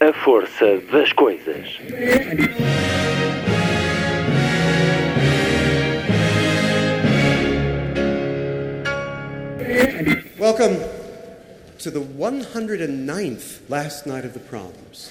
A força das coisas. Welcome to the 109th last night of the proms.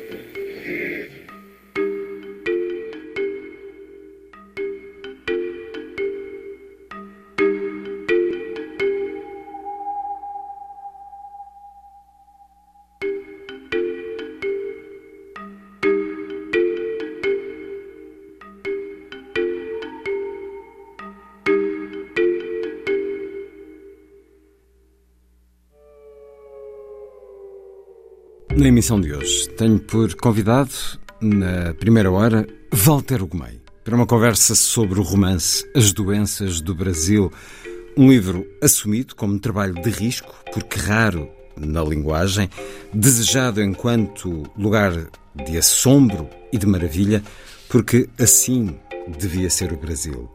emissão de hoje, tenho por convidado, na primeira hora, Walter Ugumei, para uma conversa sobre o romance As Doenças do Brasil, um livro assumido como trabalho de risco, porque raro na linguagem, desejado enquanto lugar de assombro e de maravilha, porque assim devia ser o Brasil.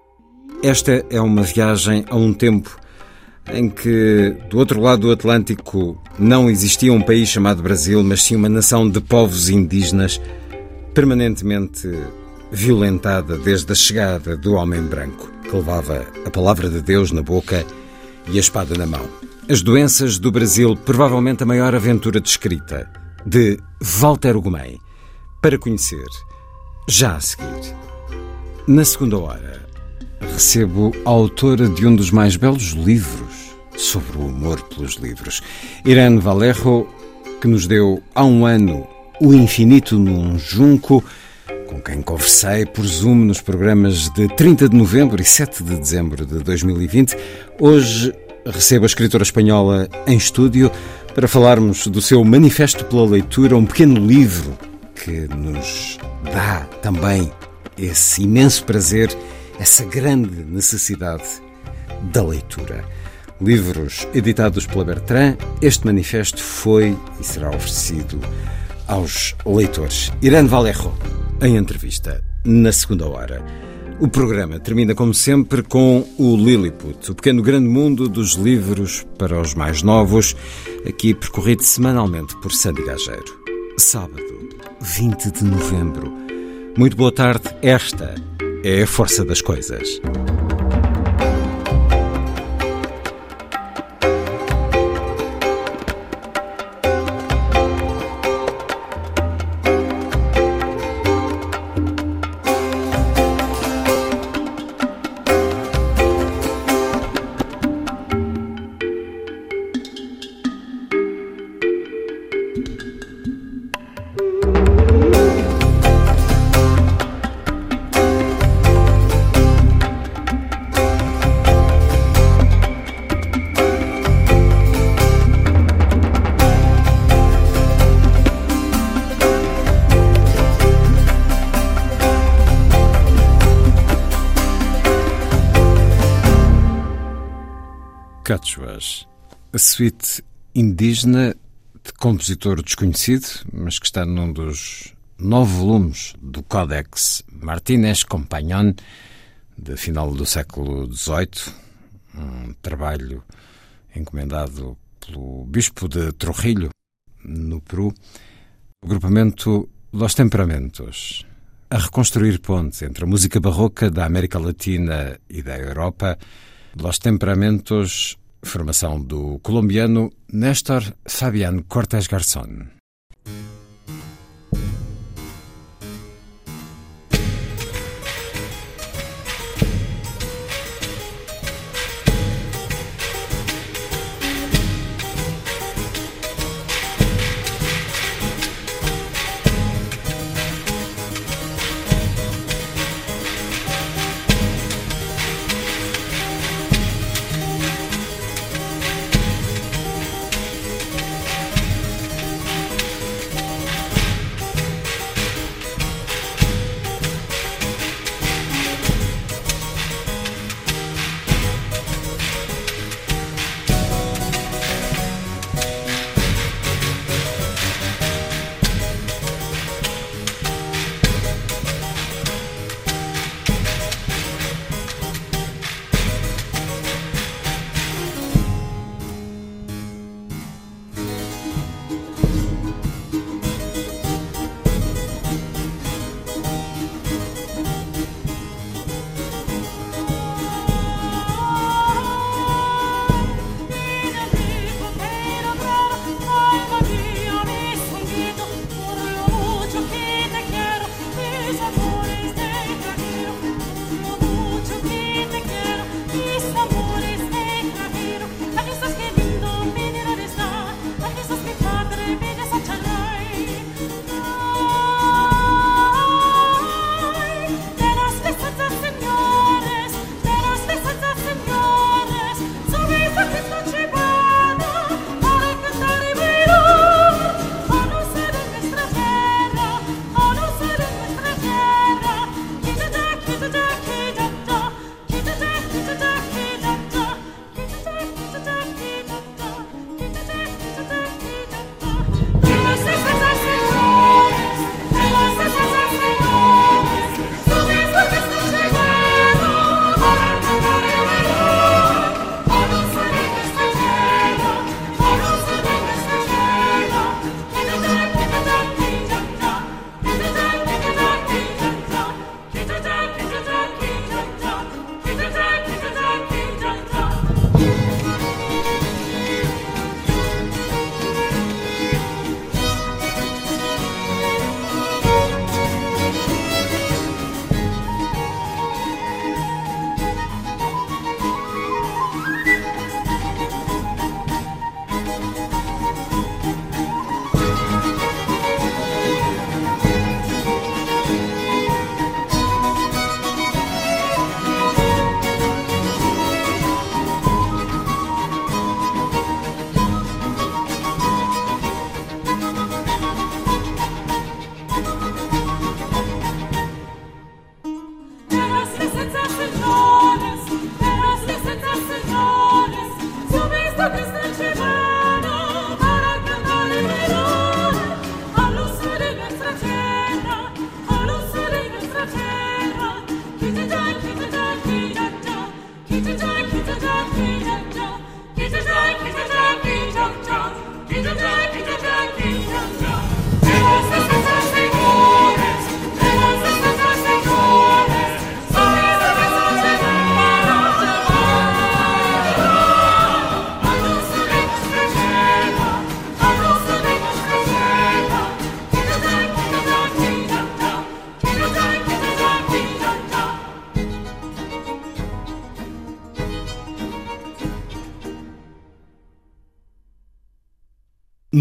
Esta é uma viagem a um tempo em que do outro lado do Atlântico não existia um país chamado Brasil, mas sim uma nação de povos indígenas permanentemente violentada desde a chegada do homem branco, que levava a palavra de Deus na boca e a espada na mão. As doenças do Brasil, provavelmente a maior aventura descrita, de Walter Ugumem, para conhecer, já a seguir. Na segunda hora, recebo a autora de um dos mais belos livros sobre o amor pelos livros, Irene Valerro, que nos deu há um ano O Infinito num Junco, com quem conversei por Zoom nos programas de 30 de novembro e 7 de dezembro de 2020. Hoje recebo a escritora espanhola em estúdio para falarmos do seu Manifesto pela Leitura, um pequeno livro que nos dá também esse imenso prazer, essa grande necessidade da leitura. Livros editados pela Bertrand, este manifesto foi e será oferecido aos leitores. Irene Valerro, em entrevista, na segunda hora. O programa termina, como sempre, com o Lilliput, o pequeno grande mundo dos livros para os mais novos, aqui percorrido semanalmente por Sandy Gageiro. Sábado, 20 de novembro. Muito boa tarde, esta é a força das coisas. Quechuas, a suíte indígena de compositor desconhecido, mas que está num dos nove volumes do Codex Martínez Compagnon, de final do século XVIII, um trabalho encomendado pelo Bispo de Trujillo, no Peru, o agrupamento Los Temperamentos, a reconstruir pontes entre a música barroca da América Latina e da Europa, Los Temperamentos, formação do colombiano Néstor Fabián Cortés Garzón.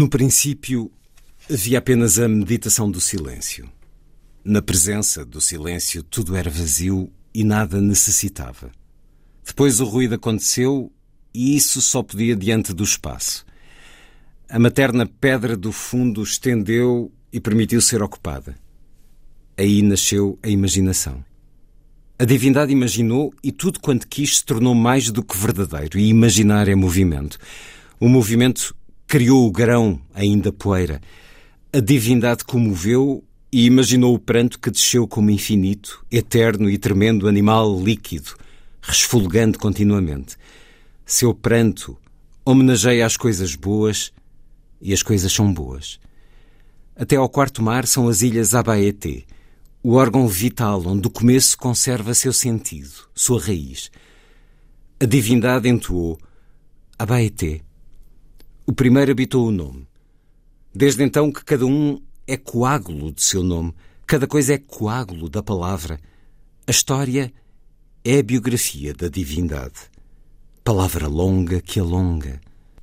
No princípio, havia apenas a meditação do silêncio. Na presença do silêncio, tudo era vazio e nada necessitava. Depois o ruído aconteceu e isso só podia diante do espaço. A materna pedra do fundo estendeu e permitiu ser ocupada. Aí nasceu a imaginação. A divindade imaginou e tudo quanto quis se tornou mais do que verdadeiro, e imaginar é movimento. O movimento criou o grão, ainda poeira. A divindade comoveu e imaginou o pranto que desceu como infinito, eterno e tremendo animal líquido, resfolgando continuamente. Seu pranto homenageia as coisas boas e as coisas são boas. Até ao quarto mar são as ilhas Abaeté, o órgão vital onde o começo conserva seu sentido, sua raiz. A divindade entoou Abaeté. O primeiro habitou o nome. Desde então que cada um é coágulo de seu nome, cada coisa é coágulo da palavra. A história é a biografia da divindade. Palavra longa que alonga.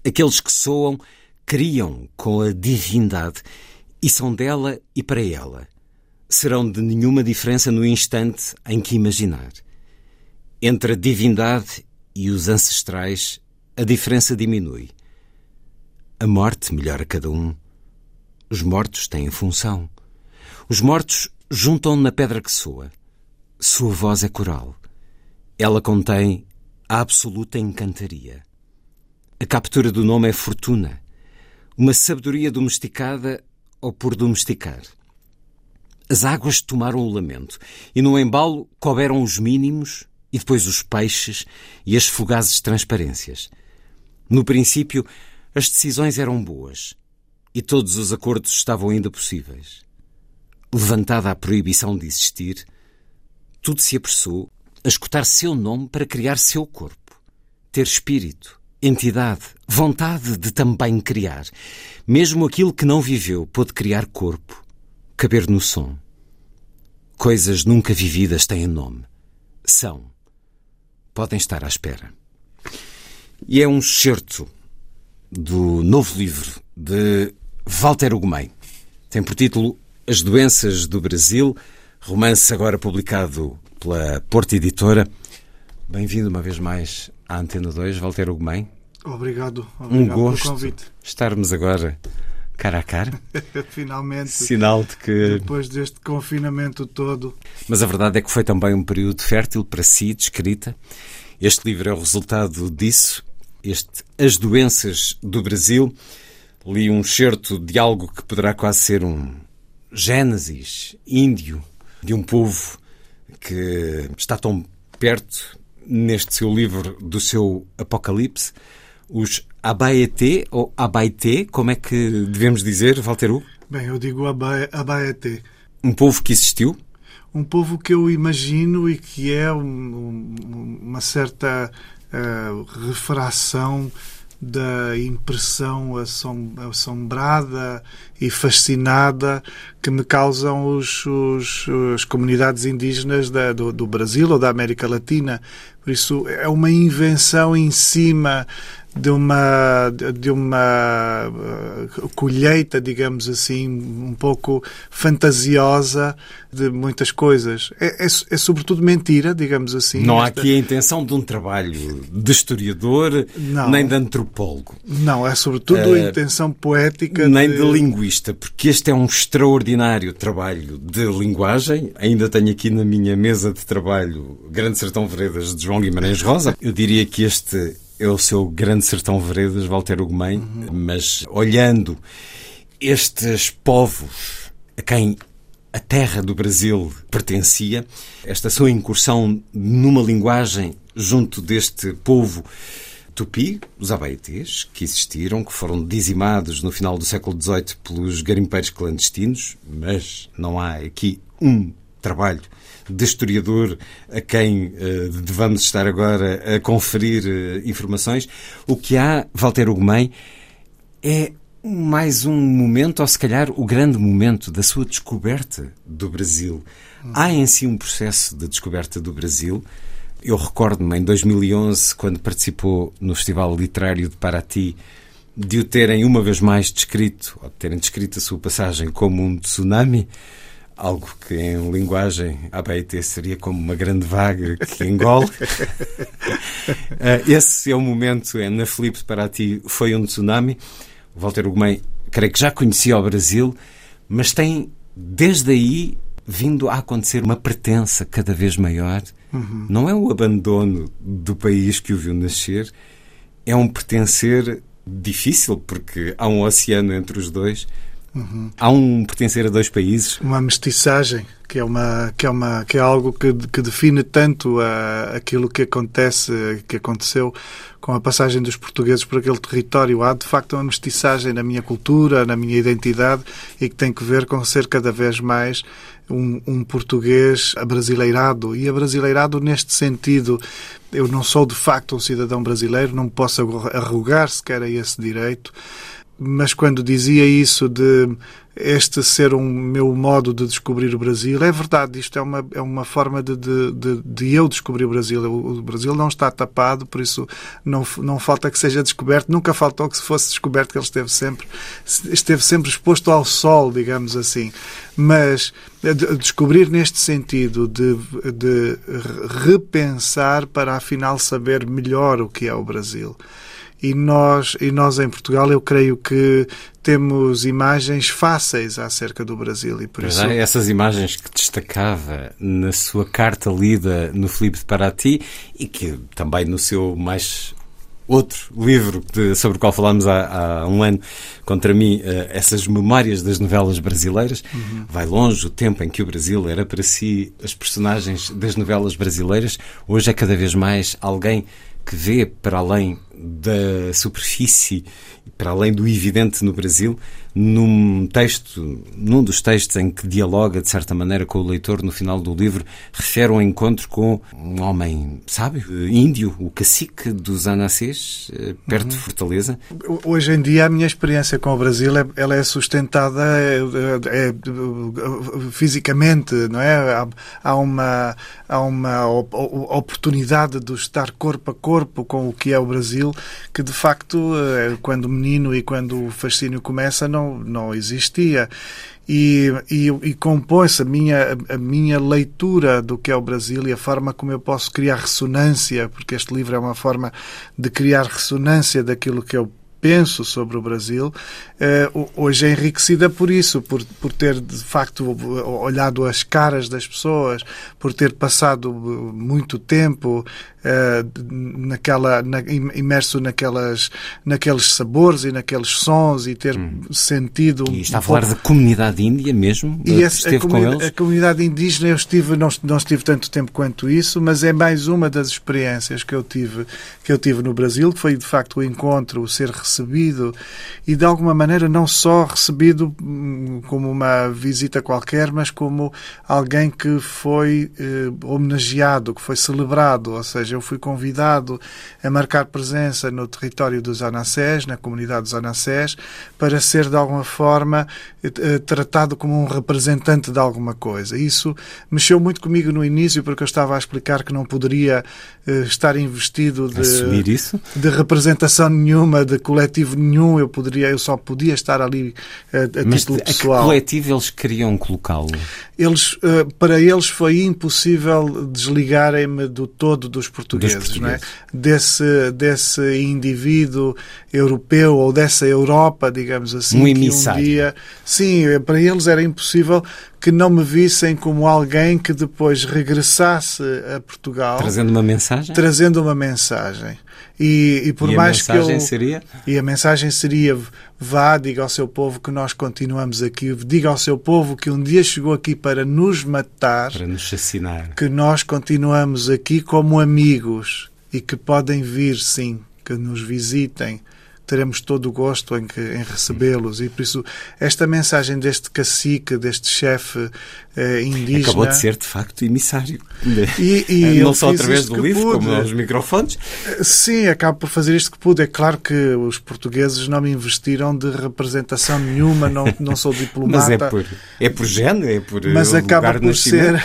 Aqueles que soam criam com a divindade e são dela e para ela. Serão de nenhuma diferença no instante em que imaginar. Entre a divindade e os ancestrais, a diferença diminui. A morte melhora cada um os mortos têm função. Os mortos juntam na pedra que soa. Sua voz é coral. Ela contém a absoluta encantaria. A captura do nome é fortuna, uma sabedoria domesticada ou por domesticar. As águas tomaram o lamento e no embalo couberam os mínimos e depois os peixes e as fugazes transparências. No princípio, as decisões eram boas e todos os acordos estavam ainda possíveis. Levantada a proibição de existir, tudo se apressou a escutar seu nome para criar seu corpo, ter espírito, entidade, vontade de também criar. Mesmo aquilo que não viveu pôde criar corpo, caber no som. Coisas nunca vividas têm nome. São. Podem estar à espera. E é um excerto do novo livro de Walter Ugumem. Tem por título As Doenças do Brasil, romance agora publicado pela Porta Editora. Bem-vindo uma vez mais à Antena 2, Walter Ugumem. Obrigado, obrigado um gosto pelo convite. estarmos agora cara a cara. Finalmente. Sinal de que. Depois deste confinamento todo. Mas a verdade é que foi também um período fértil para si, de escrita. Este livro é o resultado disso. Este As Doenças do Brasil li um certo de algo que poderá quase ser um Gênesis índio de um povo que está tão perto neste seu livro do seu Apocalipse, os Abaeté ou Abaité, como é que devemos dizer, Walter Hugo? Bem, eu digo Abaeté. Um povo que existiu? Um povo que eu imagino e que é um, uma certa uh, refração da impressão assombrada e fascinada que me causam os, os as comunidades indígenas da, do, do Brasil ou da América Latina. Por isso, é uma invenção em cima de uma de uma uh, colheita, digamos assim, um pouco fantasiosa de muitas coisas. É, é, é sobretudo mentira, digamos assim. Não há aqui a intenção de um trabalho de historiador, não, nem de antropólogo. Não, é sobretudo uh, a intenção poética. Nem de... de linguista, porque este é um extraordinário trabalho de linguagem. Ainda tenho aqui na minha mesa de trabalho Grande Sertão Veredas de João Guimarães Rosa. Eu diria que este é o seu grande sertão veredas, Walter Ugumem, uhum. mas olhando estes povos a quem a terra do Brasil pertencia, esta sua incursão numa linguagem junto deste povo tupi, os abaetés, que existiram, que foram dizimados no final do século XVIII pelos garimpeiros clandestinos, mas não há aqui um trabalho de historiador a quem uh, devamos estar agora a conferir uh, informações. O que há, Walter Ugumem, é mais um momento, ou se calhar o grande momento da sua descoberta do Brasil. Há em si um processo de descoberta do Brasil. Eu recordo-me em 2011, quando participou no Festival Literário de Paraty, de o terem uma vez mais descrito, ou de terem descrito a sua passagem como um tsunami, algo que em linguagem ABT seria como uma grande vaga que engole. Esse é o momento na Felipe para ti foi um tsunami. O Walter Ugumem, creio que já conhecia o Brasil, mas tem desde aí vindo a acontecer uma pertença cada vez maior. Uhum. Não é o abandono do país que o viu nascer, é um pertencer difícil, porque há um oceano entre os dois. Uhum. Há um pertencer a dois países. Uma mestiçagem, que é, uma, que é, uma, que é algo que, que define tanto a, aquilo que acontece, que aconteceu com a passagem dos portugueses por aquele território. Há, de facto, uma mestiçagem na minha cultura, na minha identidade e que tem que ver com ser cada vez mais um, um português abrasileirado. E abrasileirado neste sentido, eu não sou de facto um cidadão brasileiro, não posso arrogar sequer a esse direito, mas quando dizia isso de este ser um meu modo de descobrir o Brasil, é verdade, isto é uma, é uma forma de, de, de, de eu descobrir o Brasil. O, o, Brasil não está tapado, por isso não, não falta que seja descoberto, nunca faltou que se fosse descoberto, que ele esteve sempre, esteve sempre exposto ao sol, digamos assim. Mas descobrir neste sentido de, de repensar para afinal saber melhor o que é o Brasil e nós, e nós em Portugal eu creio que temos imagens fáceis acerca do Brasil e por isso... É, essas imagens que destacava na sua carta lida no Filipe de Paraty e que também no seu mais outro livro de, sobre o qual falámos há, há, um ano, contra mim, uh, essas memórias das novelas brasileiras. Uhum. Vai longe o tempo em que o Brasil era para si as personagens das novelas brasileiras. Hoje é cada vez mais alguém que vê para além da superfície, para além do evidente no Brasil, num texto, num dos textos em que dialoga de certa maneira com o leitor no final do livro, refere um encontro com um homem sábio, índio, o cacique dos Anacês, eh, perto uhum. de Fortaleza. Hoje em dia a minha experiência com o Brasil é, ela é sustentada é, é, é, fisicamente, não é? Há, há, uma há uma oportunidade de estar corpo a corpo com o que é o Brasil que de facto eh, quando menino e quando o fascínio começa não não, existia. E, e, e compõe-se a minha, a minha leitura do que é o Brasil e a forma como eu posso criar ressonância, porque este livro é uma forma de criar ressonância daquilo que eu penso sobre o Brasil, eh, hoje é enriquecida por isso, por, por ter de facto olhado as caras das pessoas, por ter passado muito tempo naquela, na, imerso naquelas, naqueles sabores e naqueles sons e ter hum. sentido. E está um a falar pouco... da comunidade índia mesmo? E esse, a, comuni a, comunidade indígena eu estive, não, não estive tanto tempo quanto isso, mas é mais uma das experiências que eu tive, que eu tive no Brasil, que foi de facto o encontro, o ser recebido e de alguma maneira não só recebido hum, como uma visita qualquer, mas como alguém que foi eh, homenageado, que foi celebrado, ou seja, eu fui convidado a marcar presença no território dos Anassés, na comunidade dos Anassés, para ser de alguma forma eh, tratado como um representante de alguma coisa. Isso mexeu muito comigo no início, porque eu estava a explicar que não poderia eh, estar investido de, de representação nenhuma, de coletivo nenhum, eu poderia, eu só podia estar ali a, eh, a Mas título a pessoal. que coletivo eles queriam colocá-lo? Eles, para eles foi impossível desligarem-me do todo dos portugueses, portugueses. É? desse, desse indivíduo europeu ou dessa Europa, digamos assim, um emissário. um dia, sim, para eles era impossível que não me vissem como alguém que depois regressasse a Portugal, trazendo uma mensagem, trazendo uma mensagem. E, e por e mais que eu seria? e a mensagem seria vá diga ao seu povo que nós continuamos aqui, diga ao seu povo que um dia chegou aqui para nos matar, para nos assassinar, que nós continuamos aqui como amigos e que podem vir sim, que nos visitem teremos todo o gosto em, em recebê-los. E por isso, esta mensagem deste cacique, deste chefe eh, indígena. Acabou de ser, de facto, emissário. E, e Não só através do livro, pude. como aos microfones. Sim, acabo por fazer isto que pude. É claro que os portugueses não me investiram de representação nenhuma, não, não sou diplomata. Mas é por, é por género, é por Mas acaba por ser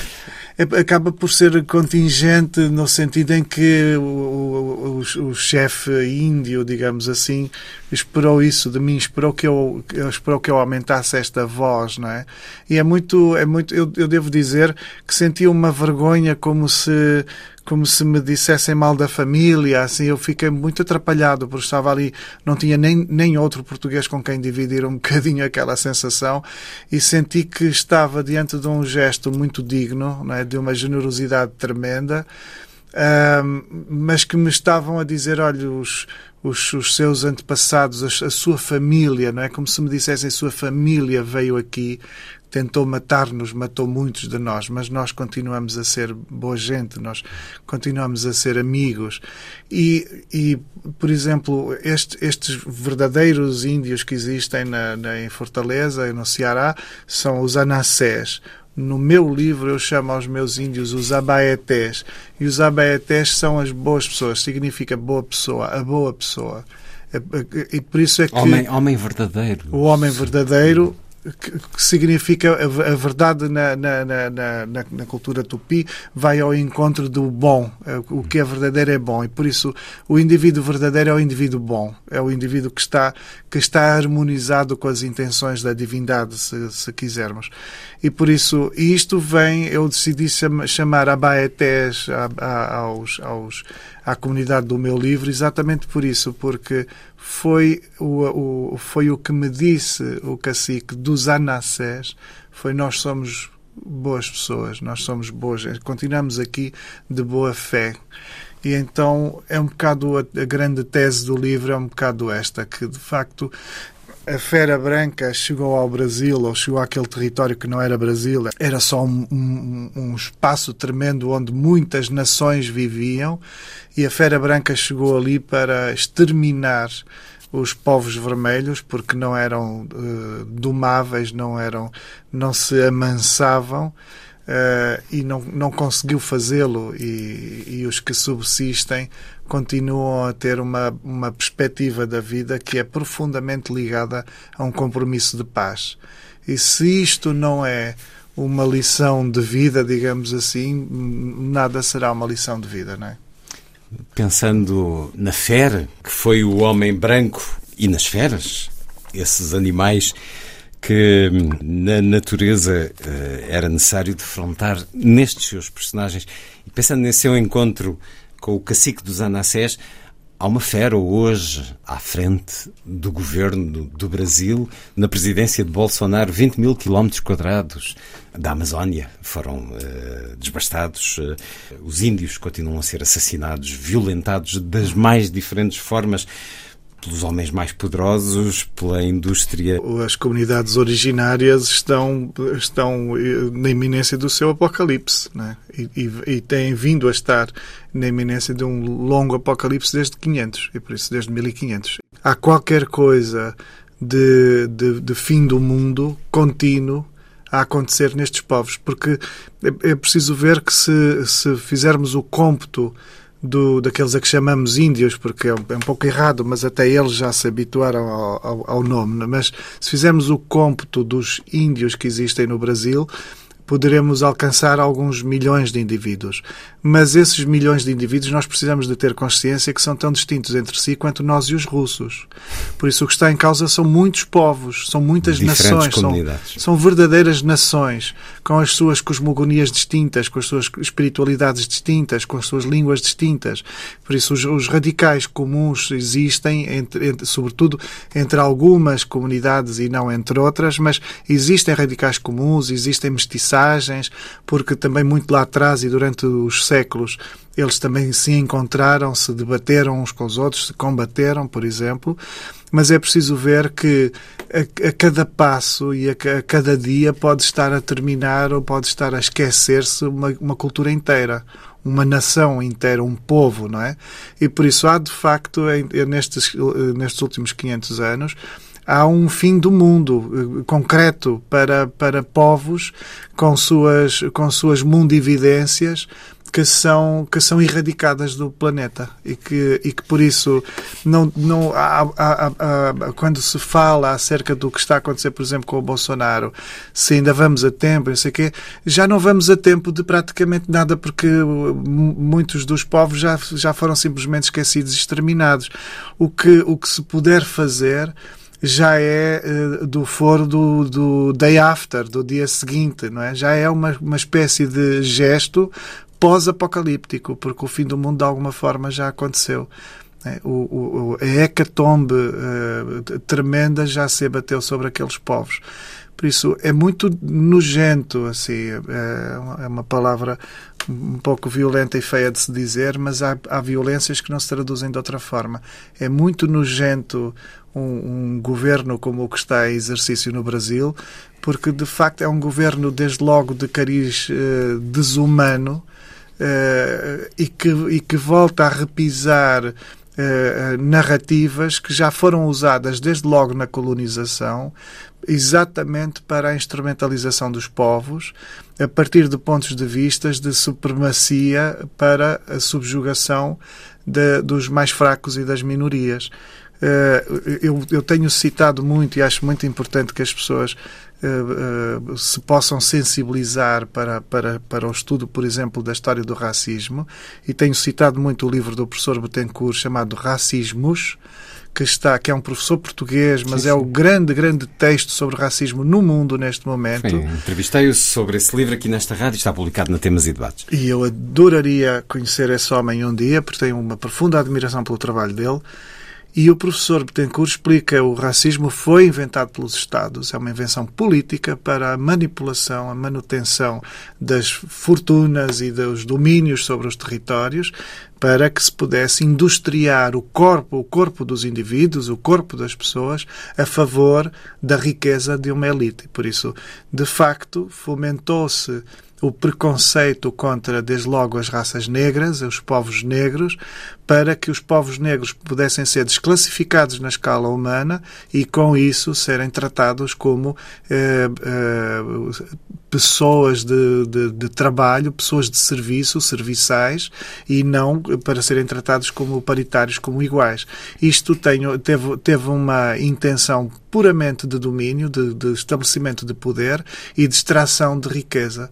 acaba por ser contingente no sentido em que o, o, o chefe índio, digamos assim, esperou isso de mim, esperou que eu, esperou que eu aumentasse esta voz, não é? E é muito, é muito, eu, eu devo dizer que senti uma vergonha como se como se me dissessem mal da família, assim, eu fiquei muito atrapalhado, porque estava ali, não tinha nem, nem outro português com quem dividir um bocadinho aquela sensação, e senti que estava diante de um gesto muito digno, é? de uma generosidade tremenda, mas que me estavam a dizer, olha, os, os, os seus antepassados, a, a, sua família, não é? Como se me dissessem, sua família veio aqui, tentou matar-nos, matou muitos de nós, mas nós continuamos a ser boa gente, nós continuamos a ser amigos. E, e por exemplo, este, estes verdadeiros índios que existem na, na, em Fortaleza e no Ceará são os anassés. No meu livro eu chamo aos meus índios os abaetés. E os abaetés são as boas pessoas, significa boa pessoa, a boa pessoa. E por isso é que. Homem, homem verdadeiro. O homem verdadeiro que, significa a, verdade na, na, na, na, cultura tupi vai ao encontro do bom. É, o que é verdadeiro é bom. E por isso o indivíduo verdadeiro é o indivíduo bom. É o indivíduo que está, que está harmonizado com as intenções da divindade, se, se quisermos. E por isso, isto vem, eu decidi chamar Abaetés aos, aos, à comunidade do meu livro exatamente por isso, porque foi o, o, foi o que me disse o cacique dos Anassés, foi nós somos boas pessoas, nós somos boas, continuamos aqui de boa fé. E então é um bocado a, grande tese do livro, é um bocado esta, que de facto a Fera Branca chegou ao Brasil, ou chegou àquele território que não era Brasil, era só um, um, um, espaço tremendo onde muitas nações viviam, e a Fera Branca chegou ali para exterminar os povos vermelhos porque não eram uh, domáveis, não eram, não se amansavam uh, e não, não conseguiu fazê-lo. E, e, os que subsistem continuam a ter uma, uma perspectiva da vida que é profundamente ligada a um compromisso de paz. E se isto não é uma lição de vida, digamos assim, nada será uma lição de vida, não é? Pensando na fera, que foi o homem branco, e nas feras, esses animais que na natureza uh, era necessário defrontar nestes seus personagens. E pensando nesse seu encontro com o cacique dos Anassés, há uma fera hoje à frente do governo do Brasil, na presidência de Bolsonaro, 20 mil quilómetros quadrados da Amazónia foram uh, desbastados. Uh, os índios continuam a ser assassinados, violentados das mais diferentes formas pelos homens mais poderosos, pela indústria. As comunidades originárias estão, estão eh, na iminência do seu apocalipse né? e, e, e têm vindo a estar na iminência de um longo apocalipse desde 500 e por isso desde 1500. Há qualquer coisa de, de, de fim do mundo contínuo a acontecer nestes povos, porque é, é preciso ver que se, se fizermos o cômputo do, daqueles a que chamamos índios, porque é um, é um pouco errado, mas até eles já se habituaram ao, ao, ao nome. Mas se fizermos o cômputo dos índios que existem no Brasil, poderemos alcançar alguns milhões de indivíduos. Mas esses milhões de indivíduos nós precisamos de ter consciência que são tão distintos entre si quanto nós e os russos. Por isso o que está em causa são muitos povos, são muitas nações, são, são, verdadeiras nações, com as suas cosmogonias distintas, com as suas espiritualidades distintas, com as suas línguas distintas. Por isso os, os radicais comuns existem, entre, entre, sobretudo entre algumas comunidades e não entre outras, mas existem radicais comuns, existem mestiçados, mensagens, porque também muito lá atrás e durante os séculos eles também se encontraram, se debateram uns com os outros, se combateram, por exemplo. Mas é preciso ver que a, a cada passo e a, a, cada dia pode estar a terminar ou pode estar a esquecer-se uma, uma cultura inteira uma nação inteira, um povo, não é? E por isso há, de facto, nestes, nestes últimos 500 anos, há um fim do mundo eh, concreto para, para povos com suas, com suas mundividências que são, que são erradicadas do planeta e que, e que por isso não, não há, há, há, quando se fala acerca do que está a acontecer, por exemplo, com o Bolsonaro, se ainda vamos a tempo, não sei quê, já não vamos a tempo de praticamente nada porque muitos dos povos já, já foram simplesmente esquecidos e exterminados. O que, o que se puder fazer já é uh, do foro do, do day after, do dia seguinte, não é? Já é uma, uma espécie de gesto pós-apocalíptico, porque o fim do mundo de alguma forma já aconteceu. É, o, o, a hecatombe uh, tremenda já se abateu sobre aqueles povos. Por isso, é muito nojento, assim, é, é uma palavra um pouco violenta e feia de se dizer, mas há, há violências que não se traduzem de outra forma. É muito nojento um, um, governo como o que está em exercício no Brasil, porque de facto é um governo, desde logo, de cariz uh, desumano uh, e, que, e que volta a repisar Uh, narrativas que já foram usadas desde logo na colonização, exatamente para a instrumentalização dos povos, a partir de pontos de vistas de supremacia para a subjugação de, dos mais fracos e das minorias. Uh, eu, eu, tenho citado muito e acho muito importante que as pessoas uh, uh, se possam sensibilizar para, para, para o estudo, por exemplo, da história do racismo, e tenho citado muito o livro do professor Betancourt chamado Racismos, que está, que é um professor português, mas sim, sim. é o grande, grande texto sobre racismo no mundo neste momento. Entrevistei-o sobre esse livro aqui nesta rádio, está publicado na Temas e Debates. E eu adoraria conhecer esse homem um dia, porque tenho uma profunda admiração pelo trabalho dele. E o professor Betancourt explica o racismo foi inventado pelos Estados, é uma invenção política para a manipulação, a manutenção das fortunas e dos domínios sobre os territórios, para que se pudesse industriar o corpo, o corpo dos indivíduos, o corpo das pessoas, a favor da riqueza de uma elite. Por isso, de facto, fomentou-se o preconceito contra, desde logo, as raças negras, os povos negros, para que os povos negros pudessem ser desclassificados na escala humana e, com isso, serem tratados como eh, eh, pessoas de, de, de, trabalho, pessoas de serviço, serviçais, e não para serem tratados como paritários, como iguais. Isto teve, teve uma intenção puramente de domínio, de, de estabelecimento de poder e de extração de riqueza.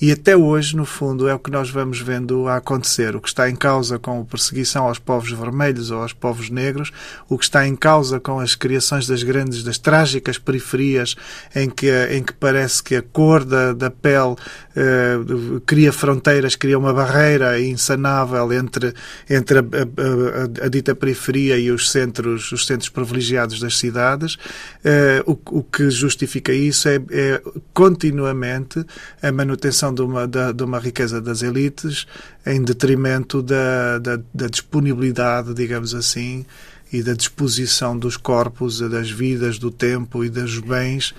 E até hoje, no fundo, é o que nós vamos vendo a acontecer. O que está em causa com a perseguição aos povos vermelhos ou aos povos negros, o que está em causa com as criações das grandes, das trágicas periferias, em que, em que parece que a cor da, da pele eh, cria fronteiras, cria uma barreira insanável entre, entre a, a, a, a, dita periferia e os centros, os centros privilegiados das cidades. Eh, o, o que justifica isso é, é continuamente a manutenção de uma, da, de uma riqueza das elites em detrimento da, da, da disponibilidade, digamos assim, e da disposição dos corpos, das vidas, do tempo e dos bens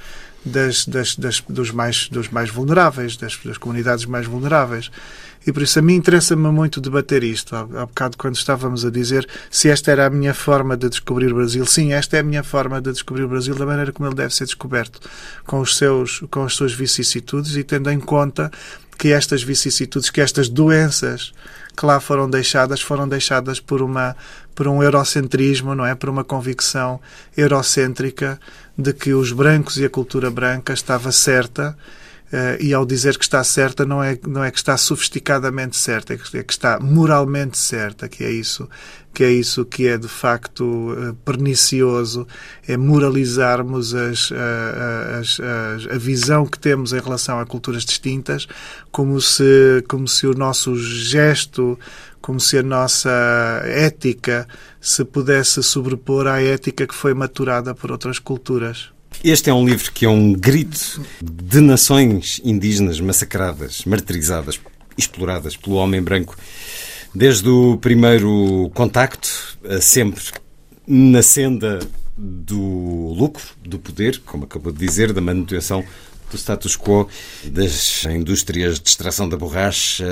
das, das, das, dos, mais, dos mais vulneráveis, das, das comunidades mais vulneráveis. E por isso a mim interessa-me muito debater isto. Há, bocado, quando estávamos a dizer se esta era a minha forma de descobrir o Brasil, sim, esta é a minha forma de descobrir o Brasil da maneira como ele deve ser descoberto, com, os seus, com as suas vicissitudes e tendo em conta que estas vicissitudes, que estas doenças que lá foram deixadas, foram deixadas por uma por um eurocentrismo, não é? Por uma convicção eurocêntrica de que os brancos e a cultura branca estava certa e ao dizer que está certa não é não é que está sofisticadamente certa é que, é que, está moralmente certa que é isso que é isso que é de facto uh, pernicioso é moralizarmos as, uh, as, as, a visão que temos em relação a culturas distintas como se como se o nosso gesto como se a nossa ética se pudesse sobrepor à ética que foi maturada por outras culturas este é um livro que é um grito de nações indígenas massacradas, martirizadas, exploradas pelo homem branco. Desde o primeiro contacto, sempre na senda do lucro, do poder, como acabou de dizer, da manutenção do status quo das indústrias de extração da borracha,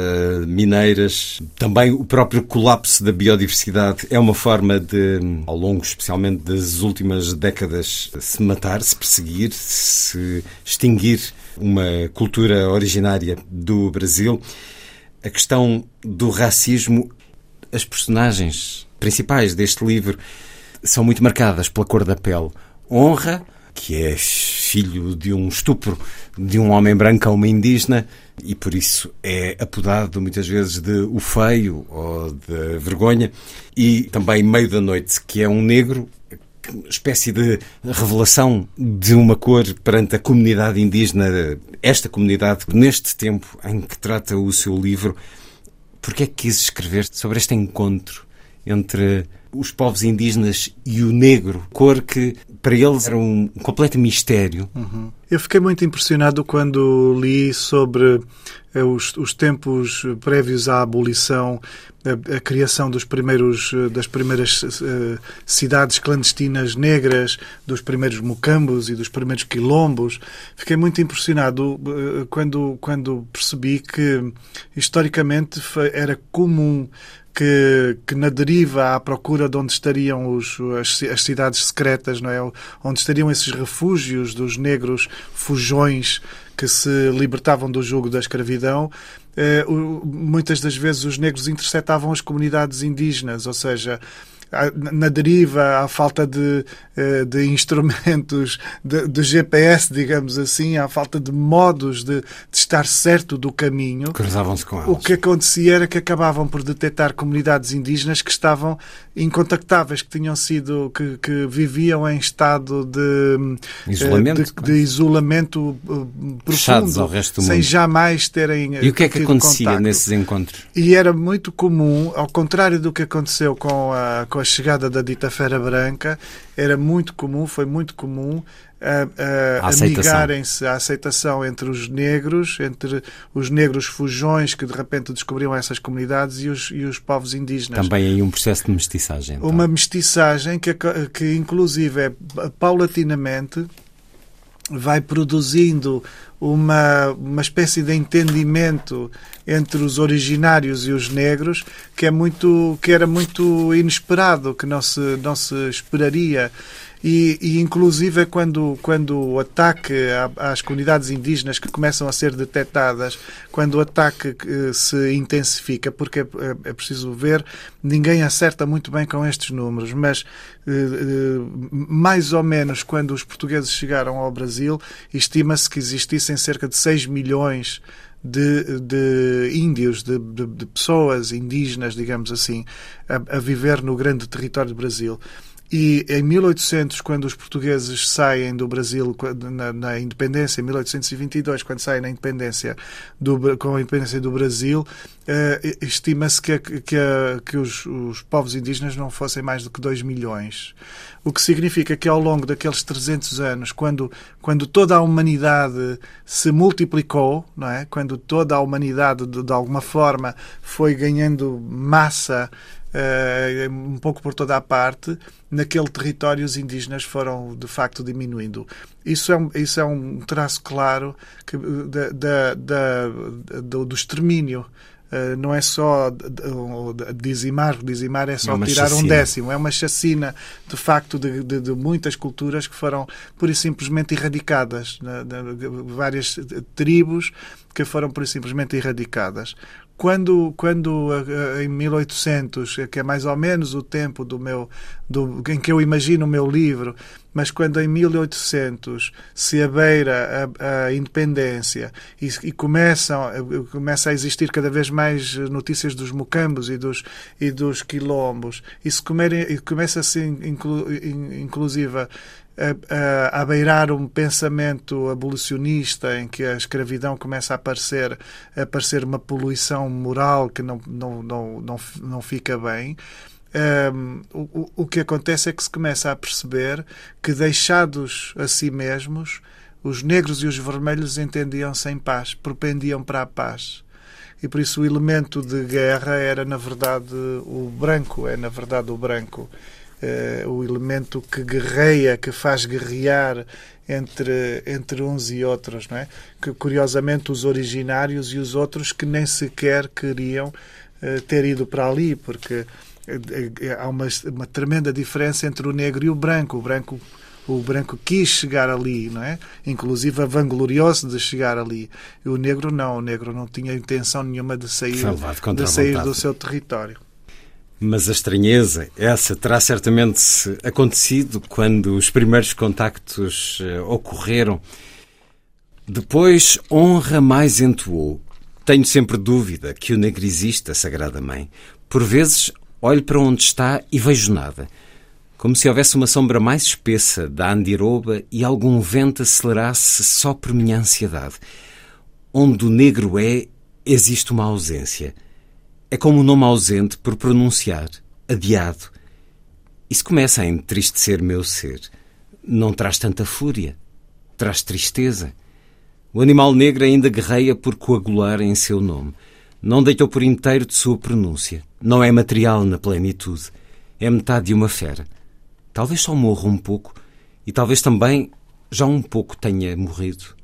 mineiras. Também o próprio colapso da biodiversidade é uma forma de, ao longo especialmente das últimas décadas, se matar, se perseguir, se extinguir uma cultura originária do Brasil. a questão do racismo. As personagens principais deste livro são muito marcadas pela cor da pele. Honra, que é filho de um estupro de um homem branco a uma indígena e por isso é apodado muitas vezes de o feio ou de vergonha, e também Meio da Noite, que é um negro espécie de revelação de uma cor perante a comunidade indígena, esta comunidade, neste tempo em que trata o seu livro, porque é que quis escrever sobre este encontro entre os povos indígenas e o negro, cor que para eles era um completo mistério. Uhum. Eu fiquei muito impressionado quando li sobre eh, os, os tempos prévios à abolição, a, a, criação dos primeiros, eh, das primeiras uh, cidades clandestinas negras, dos primeiros mocambos e dos primeiros quilombos. Fiquei muito impressionado uh, quando, quando percebi que, historicamente, era comum que, que na deriva à procura de onde estariam os, as, as, cidades secretas, não é? onde estariam esses refúgios dos negros fujões que se libertavam do jugo da escravidão, eh, muitas das vezes os negros interceptavam as comunidades indígenas, ou seja, na deriva, à falta de, eh, de instrumentos de, de, GPS, digamos assim, à falta de modos de, de estar certo do caminho. Cruzavam-se com elas. O que acontecia era que acabavam por detectar comunidades indígenas que estavam incontactáveis, que tinham sido, que, que viviam em estado de isolamento, de, de isolamento eh, profundo, ao resto do sem mundo. jamais terem. E o que é que acontecia contacto. nesses encontros? E era muito comum, ao contrário do que aconteceu com a, com a chegada da dita Fera Branca, era muito comum, foi muito comum amigarem-se à aceitação entre os negros, entre os negros fujões que de repente descobriam essas comunidades e os, e os povos indígenas. Também aí um processo de mestiçagem. Então. Uma mestiçagem que, que inclusive é paulatinamente vai produzindo uma, uma espécie de entendimento entre os originários e os negros que é muito que era muito inesperado que não se não se esperaria e, e inclusive é quando, quando o ataque às comunidades indígenas que começam a ser detectadas, quando o ataque eh, se intensifica, porque é, é, é preciso ver, ninguém acerta muito bem com estes números, mas eh, eh, mais ou menos quando os portugueses chegaram ao Brasil, estima-se que existissem cerca de 6 milhões de, de índios, de, de, de, pessoas indígenas, digamos assim, a, a, viver no grande território do Brasil. E em 1800, quando os portugueses saem do Brasil na, na independência, em 1822, quando saem na independência do, com a independência do Brasil, uh, estima-se que, que, que os, os, povos indígenas não fossem mais do que 2 milhões. O que significa que ao longo daqueles 300 anos, quando, quando toda a humanidade se multiplicou, não é? quando toda a humanidade, de, de alguma forma, foi ganhando massa uh, um pouco por toda a parte, naquele território os indígenas foram de facto diminuindo. Isso é um, isso é um traço claro que, da, da, da do, do extermínio. Uh, não é só dizimar, dizimar é só é tirar chacina. um décimo, é uma chacina de facto de, de, de, muitas culturas que foram pura e simplesmente erradicadas, né, de, várias tribos que foram pura e simplesmente erradicadas quando, quando em 1800, que é mais ou menos o tempo do meu, do, em que eu imagino o meu livro, mas quando em 1800 se abeira a, a independência e, e começam, começa a existir cada vez mais notícias dos mocambos e dos, e dos quilombos, e, se e começa-se inclu, inclusive a, a, a, beirar um pensamento abolicionista em que a escravidão começa a aparecer, a aparecer uma poluição moral que não, não, não, não, não fica bem. Um, o, o que acontece é que se começa a perceber que, deixados a si mesmos, os negros e os vermelhos entendiam-se em paz, propendiam para a paz. E por isso o elemento de guerra era, na verdade, o branco, é, na verdade, o branco uh, o elemento que guerreia, que faz guerrear entre, entre uns e outros, não é? Que curiosamente os originários e os outros que nem sequer queriam uh, ter ido para ali, porque eh, há uma, uma tremenda diferença entre o negro e o branco. O branco O branco quis chegar ali, não é? Inclusive vangloriou-se de chegar ali. E o negro não, o negro não tinha intenção nenhuma de sair, de sair do seu território. Mas a estranheza, essa terá certamente acontecido quando os primeiros contactos uh, ocorreram. Depois, honra mais entoou. Tenho sempre dúvida que o negro existe, a Sagrada Mãe. Por vezes, olho para onde está e vejo nada. Como se houvesse uma sombra mais espessa da andiroba e algum vento acelerasse só por minha ansiedade. Onde o negro é, existe uma ausência. É como um nome ausente por pronunciar, adiado. Isso começa a entristecer meu ser. Não traz tanta fúria, traz tristeza. O animal negro ainda guerreia por coagular em seu nome. Não deitou por inteiro de sua pronúncia. Não é material na plenitude. É metade de uma fera. Talvez só morra um pouco e talvez também já um pouco tenha morrido.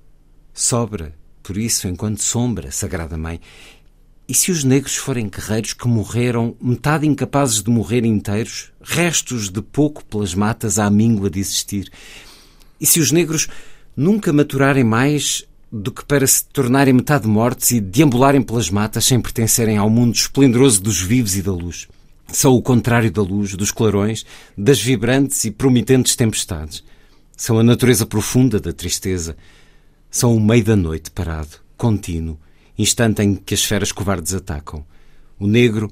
Sobra, por isso, enquanto sombra, Sagrada Mãe, e se os negros forem guerreiros que morreram, metade incapazes de morrer inteiros, restos de pouco pelas matas à míngua de existir? E se os negros nunca maturarem mais do que para se tornarem metade mortos e deambularem pelas matas sem pertencerem ao mundo esplendoroso dos vivos e da luz? São o contrário da luz, dos clarões, das vibrantes e promitentes tempestades. São a natureza profunda da tristeza. São o meio da noite parado, contínuo, instante em que as feras covardes atacam. O negro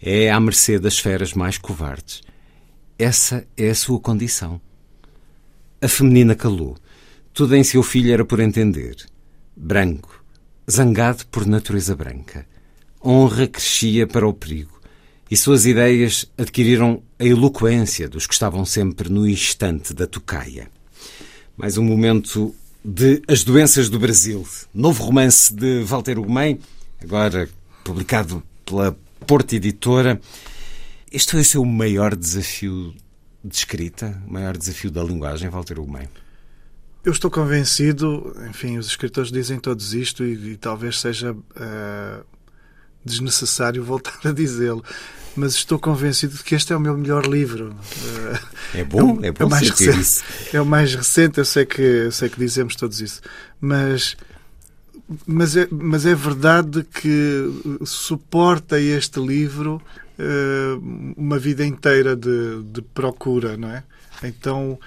é à mercê das feras mais covardes. Essa é a sua condição. A feminina calou. Tudo em seu filho era por entender. Branco, zangado por natureza branca. Honra crescia para o perigo, e suas ideias adquiriram a eloquência dos que estavam sempre no instante da tocaia. Mais um momento de As Doenças do Brasil, novo romance de Walter Ugumem, agora publicado pela Porta Editora. Este foi o seu maior desafio de escrita, o maior desafio da linguagem, Walter Ugumem? Eu estou convencido, enfim, os escritores dizem todos isto e, e talvez seja uh, desnecessário voltar a dizê-lo, mas estou convencido de que este é o meu melhor livro. É bom, é, é bom é o mais recente, isso. É o mais recente, eu sei que, eu sei que dizemos todos isso, mas mas é, mas é verdade que suporta este livro uh, uma vida inteira de, de, procura, não é? Então,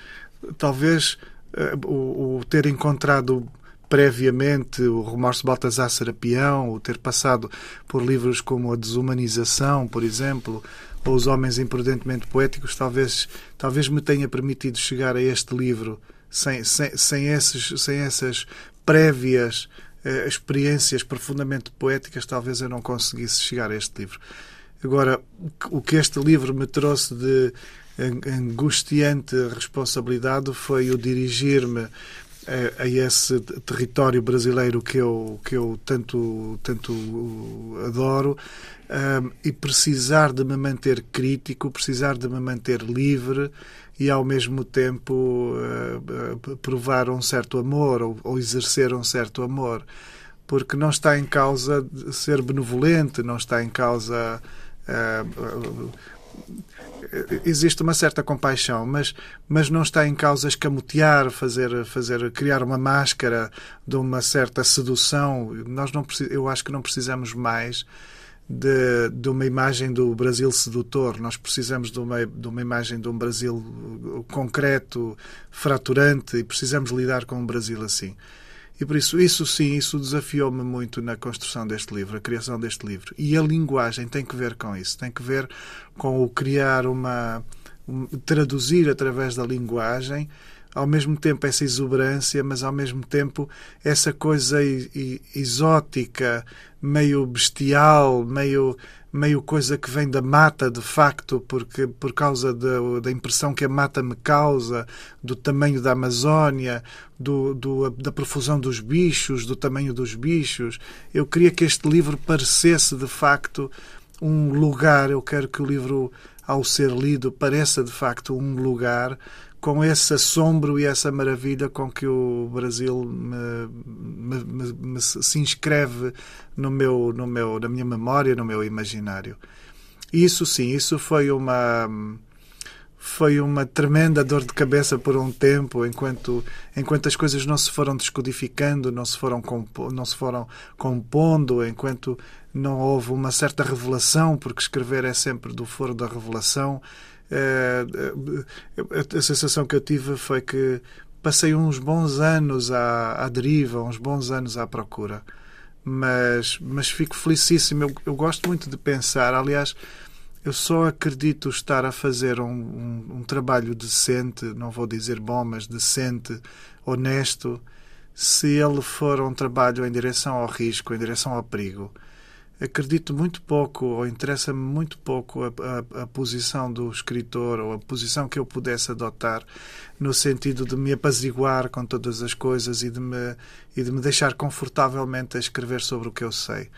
talvez uh, o, o, ter encontrado previamente o Remorso Baltasar Serapião, o ter passado por livros como A Desumanização, por exemplo, ou Os Homens Imprudentemente Poéticos, talvez, talvez me tenha permitido chegar a este livro sem, sem, sem, esses, sem essas prévias eh, experiências profundamente poéticas, talvez eu não conseguisse chegar a este livro. Agora, o que este livro me trouxe de angustiante responsabilidade foi o dirigir-me a, a, esse território brasileiro que eu, que eu tanto, tanto adoro um, e precisar de me manter crítico, precisar de me manter livre e ao mesmo tempo uh, provar um certo amor ou, ou exercer um certo amor. Porque não está em causa ser benevolente, não está em causa. Uh, existe uma certa compaixão, mas, mas não está em causa escamotear, fazer, fazer, criar uma máscara de uma certa sedução. Nós não, eu acho que não precisamos mais de, de uma imagem do Brasil sedutor. Nós precisamos de uma, de uma imagem de um Brasil concreto, fraturante, e precisamos lidar com um Brasil assim. E por isso, isso sim, isso desafiou-me muito na construção deste livro, a criação deste livro. E a linguagem tem que ver com isso, tem que ver com o criar uma. Um, traduzir através da linguagem ao mesmo tempo essa exuberância, mas ao mesmo tempo essa coisa exótica, meio bestial, meio meio coisa que vem da mata de facto, porque por causa da, da impressão que a mata me causa, do tamanho da Amazónia, do, do, da profusão dos bichos, do tamanho dos bichos. Eu queria que este livro parecesse de facto um lugar. Eu quero que o livro, ao ser lido, pareça de facto um lugar com esse assombro e essa maravilha com que o Brasil me, me, me, me, se inscreve no meu, no meu, na minha memória, no meu imaginário. Isso sim, isso foi uma foi uma tremenda dor de cabeça por um tempo, enquanto, enquanto as coisas não se foram descodificando, não se foram, compo, não se foram compondo, enquanto não houve uma certa revelação, porque escrever é sempre do foro da revelação. É, a sensação que eu tive foi que passei uns bons anos à, à deriva, uns bons anos à procura. Mas, mas fico felicíssimo. Eu, eu gosto muito de pensar, aliás, eu só acredito estar a fazer um, um, um, trabalho decente, não vou dizer bom, mas decente, honesto, se ele for um trabalho em direção ao risco, em direção ao perigo. Acredito muito pouco, ou interessa-me muito pouco, a, a, a, posição do escritor, ou a posição que eu pudesse adotar, no sentido de me apaziguar com todas as coisas e de me, e de me deixar confortavelmente a escrever sobre o que eu sei.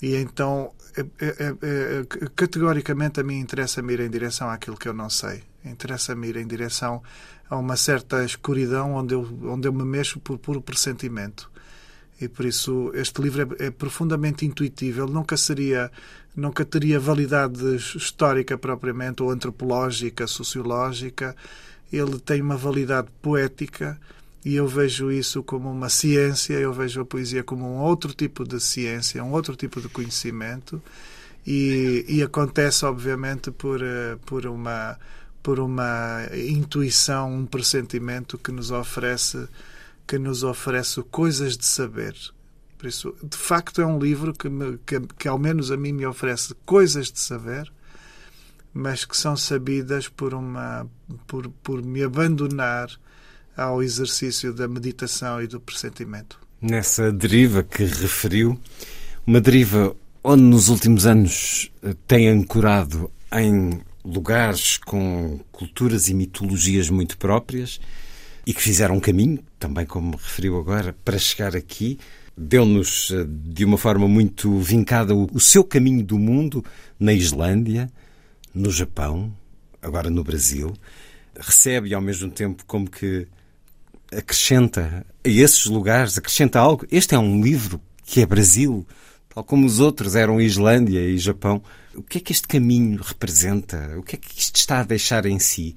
E então, é, é, é, categoricamente, a mim interessa-me ir em direção àquilo que eu não sei. Interessa-me ir em direção a uma certa escuridão onde eu, onde eu me mexo por puro pressentimento. E por isso este livro é, é profundamente intuitivo. Ele nunca seria, nunca teria validade histórica propriamente, ou antropológica, sociológica. Ele tem uma validade poética e eu vejo isso como uma ciência, eu vejo a poesia como um outro tipo de ciência, um outro tipo de conhecimento e, e acontece obviamente por, eh, por uma por uma intuição, um pressentimento que nos oferece que nos oferece coisas de saber. Por isso, de facto, é um livro que, me, que, que ao menos a mim me oferece coisas de saber, mas que são sabidas por uma por, por me abandonar ao exercício da meditação e do pressentimento. Nessa deriva que referiu, uma deriva onde nos últimos anos eh, tem ancorado em lugares com culturas e mitologias muito próprias e que fizeram um caminho, também como referiu agora, para chegar aqui. Deu-nos eh, de uma forma muito vincada o seu caminho do mundo na Islândia, no Japão, agora no Brasil. Recebe ao mesmo tempo como que acrescenta a esses lugares, acrescenta algo. Este é um livro que é Brasil, tal como os outros eram Islândia e Japão. O que é que este caminho representa? O que é que isto está a deixar em si?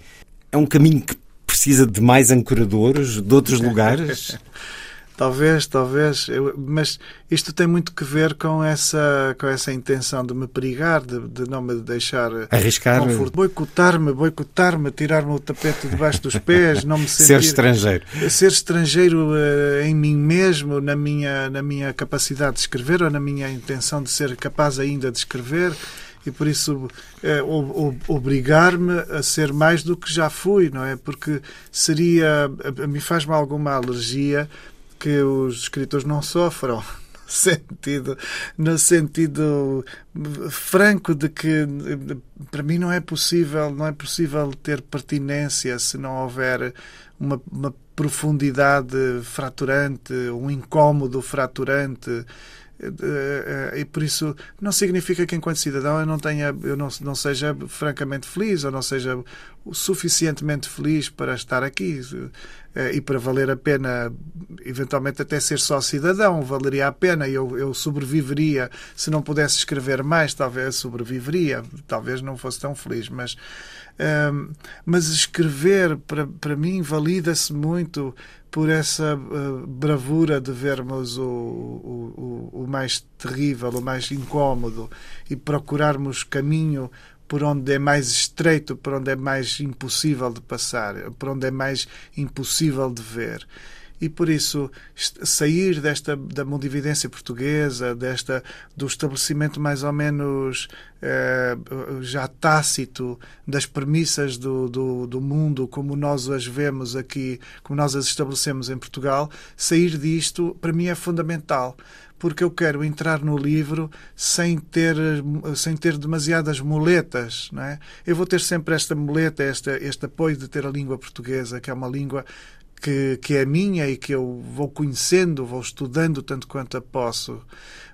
É um caminho que precisa de mais ancoradores de outros lugares? Talvez, talvez, eu, mas isto tem muito que ver com essa, com essa intenção de me perigar, de, de não me deixar arriscar, boicotar-me, boicotar-me, tirar-me o tapete debaixo dos pés, não me sentir ser estrangeiro, ser estrangeiro uh, em mim mesmo, na minha na minha capacidade de escrever ou na minha intenção de ser capaz ainda de escrever e por isso eh, obrigar-me a ser mais do que já fui, não é? Porque seria, a mim faz-me alguma alergia que os escritores não sofram sentido, no sentido franco de que para mim não é possível, não é possível ter pertinência se não houver uma, uma profundidade fraturante, um incómodo fraturante e por isso não significa que enquanto cidadão eu não tenha eu não, não seja francamente feliz ou não seja suficientemente feliz para estar aqui eh, e para valer a pena eventualmente até ser só cidadão valeria a pena eu, eu sobreviveria. Se não pudesse escrever mais talvez sobreviveria. Talvez não fosse tão feliz mas mas escrever para, para mim valida-se muito por essa uh, bravura de vermos o, o, o, mais terrível, o mais incómodo e procurarmos caminho por onde é mais estreito, por onde é mais impossível de passar, por onde é mais impossível de ver e por isso sair desta da mundividência portuguesa, desta do estabelecimento mais ou menos eh, já tácito das premissas do, do, do, mundo como nós as vemos aqui, como nós as estabelecemos em Portugal, sair disto para mim é fundamental porque eu quero entrar no livro sem ter, sem ter demasiadas muletas. Não é? Eu vou ter sempre esta muleta, esta, este apoio de ter a língua portuguesa, que é uma língua que, que é minha e que eu vou conhecendo, vou estudando tanto quanto posso,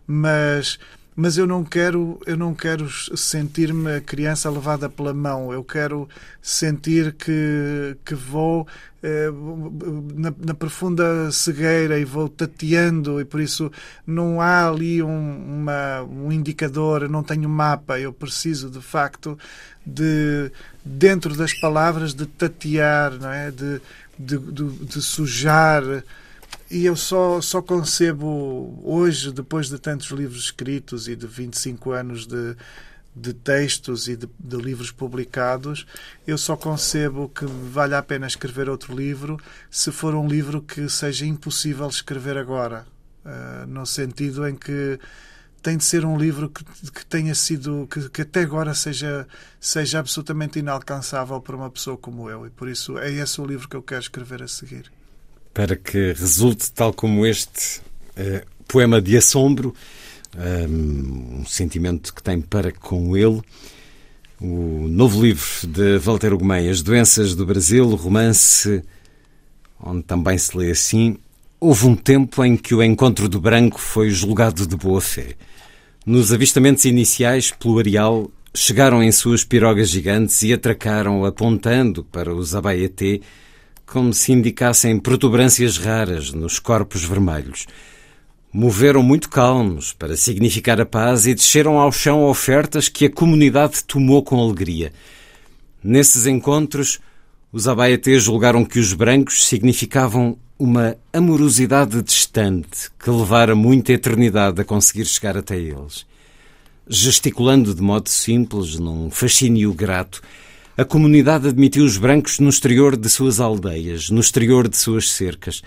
mas mas eu não quero eu não quero sentir-me a criança levada pela mão. Eu quero sentir que que vou eh, na, na, profunda cegueira e vou tateando e por isso não há ali um, uma, um indicador não tenho mapa. Eu preciso de facto de dentro das palavras de tatear não é? De de, de, de sujar e eu só, só concebo hoje, depois de tantos livros escritos e de 25 anos de, de textos e de, de, livros publicados, eu só concebo que vale a pena escrever outro livro se for um livro que seja impossível escrever agora. Uh, no sentido em que tem de ser um livro que, que tenha sido, que, que, até agora seja, seja absolutamente inalcançável para uma pessoa como eu. E por isso é esse o livro que eu quero escrever a seguir para que resulte, tal como este uh, poema de assombro, um, um sentimento que tem para com ele. O novo livro de Walter Ugumem, As Doenças do Brasil, romance onde também se lê assim: Houve um tempo em que o encontro do branco foi julgado de boa fé. Nos avistamentos iniciais, pelo areal, chegaram em suas pirogas gigantes e atracaram apontando para os Abaeté como se indicassem protuberâncias raras nos corpos vermelhos. Moveram muito calmos para significar a paz e desceram ao chão ofertas que a comunidade tomou com alegria. Nesses encontros, os abaetés julgaram que os brancos significavam uma amorosidade distante que levara muita eternidade a conseguir chegar até eles. Gesticulando de modo simples, num fascínio grato, a comunidade admitiu os brancos no exterior de suas aldeias, no exterior de suas cercas,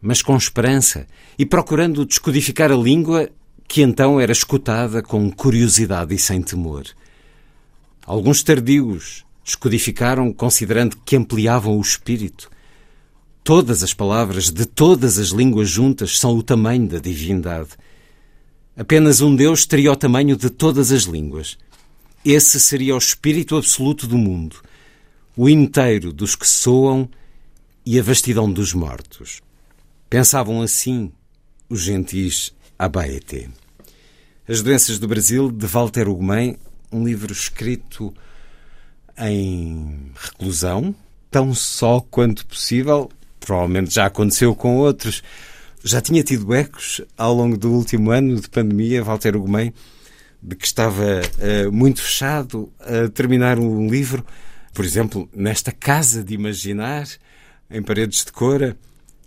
mas com esperança e procurando descodificar a língua que então era escutada com curiosidade e sem temor. Alguns tardios descodificaram considerando que ampliavam o espírito. Todas as palavras de todas as línguas juntas são o tamanho da divindade. Apenas um Deus teria o tamanho de todas as línguas. Esse seria o espírito absoluto do mundo, o inteiro dos que soam e a vastidão dos mortos. Pensavam assim os gentis Abaeté. As Doenças do Brasil, de Walter Ugumem, um livro escrito em reclusão, tão só quanto possível, provavelmente já aconteceu com outros. Já tinha tido ecos ao longo do último ano de pandemia, Walter Ugumem, de que estava uh, muito fechado a terminar um livro, por exemplo, nesta casa de imaginar, em paredes de cora,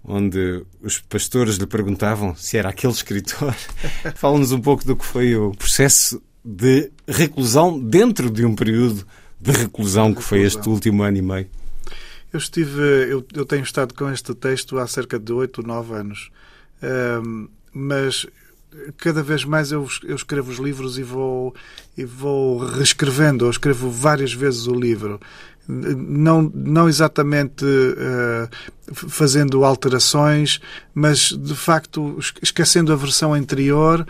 onde os pastores lhe perguntavam se era aquele escritor. Fala-nos um pouco do que foi o processo de reclusão dentro de um período de reclusão que foi este último ano e meio. Eu estive, eu, eu tenho estado com este texto há cerca de oito, nove anos, um, mas cada vez mais eu, eu escrevo os livros e vou, e vou reescrevendo, eu escrevo várias vezes o livro. Não, não exatamente uh, fazendo alterações, mas de facto esquecendo a versão anterior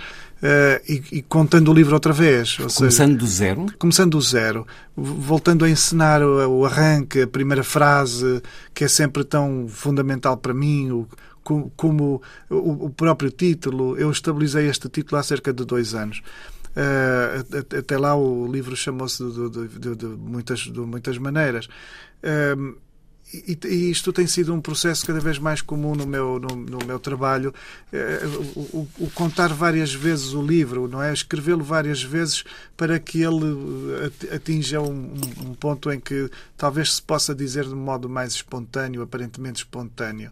e, e, contando o livro outra vez. começando seja, do zero? Começando do zero. Voltando a encenar o, o arranque, a primeira frase, que é sempre tão fundamental para mim, o, como, o, próprio título. Eu estabilizei este título há cerca de dois anos. Uh, até lá o livro chamou-se de, de, de, de, muitas, de muitas maneiras. Uh, e, e, isto tem sido um processo cada vez mais comum no meu, no, no meu trabalho. Uh, o, o, contar várias vezes o livro, não é? Escrevê-lo várias vezes para que ele atinja um, um ponto em que talvez se possa dizer de um modo mais espontâneo, aparentemente espontâneo.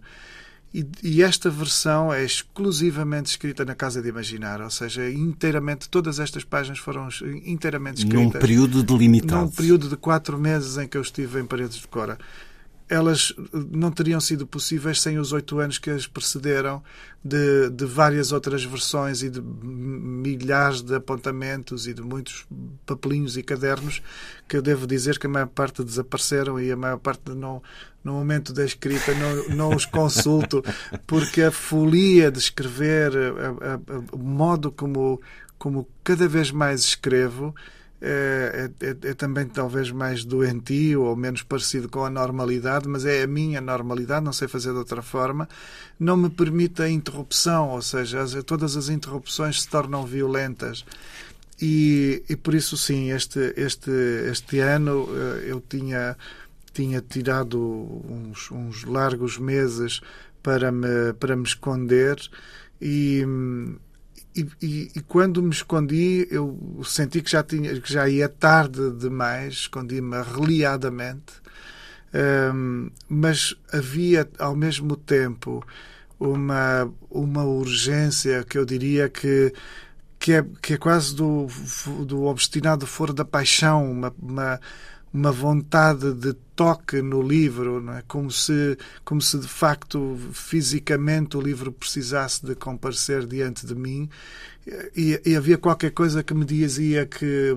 E, e, esta versão é exclusivamente escrita na Casa de Imaginar, ou seja, inteiramente, todas estas páginas foram inteiramente escritas. Num período delimitado. Num período de quatro meses em que eu estive em Paredes de Cora elas não teriam sido possíveis sem os oito anos que as precederam, de, de, várias outras versões e de milhares de apontamentos e de muitos papelinhos e cadernos que eu devo dizer que a maior parte desapareceram e a maior parte não, no momento da escrita não, não os consulto porque a folia de escrever, o modo como, como cada vez mais escrevo, é, é, é, também talvez mais doentio ou menos parecido com a normalidade, mas é a minha normalidade, não sei fazer de outra forma, não me permite a interrupção, ou seja, as, todas as interrupções se tornam violentas. E, e por isso, sim, este, este, este ano eh, eu tinha, tinha tirado uns, uns largos meses para me, para me esconder e, e, e, e, quando me escondi eu senti que já, tinha, que já ia tarde demais, escondi-me reliadamente, um, mas havia ao mesmo tempo uma, uma urgência que eu diria que que é, que é quase do, do obstinado foro da paixão, uma, uma, uma vontade de toque no livro, não é? como, se, como se de facto fisicamente o livro precisasse de comparecer diante de mim. E, e, havia qualquer coisa que me dizia que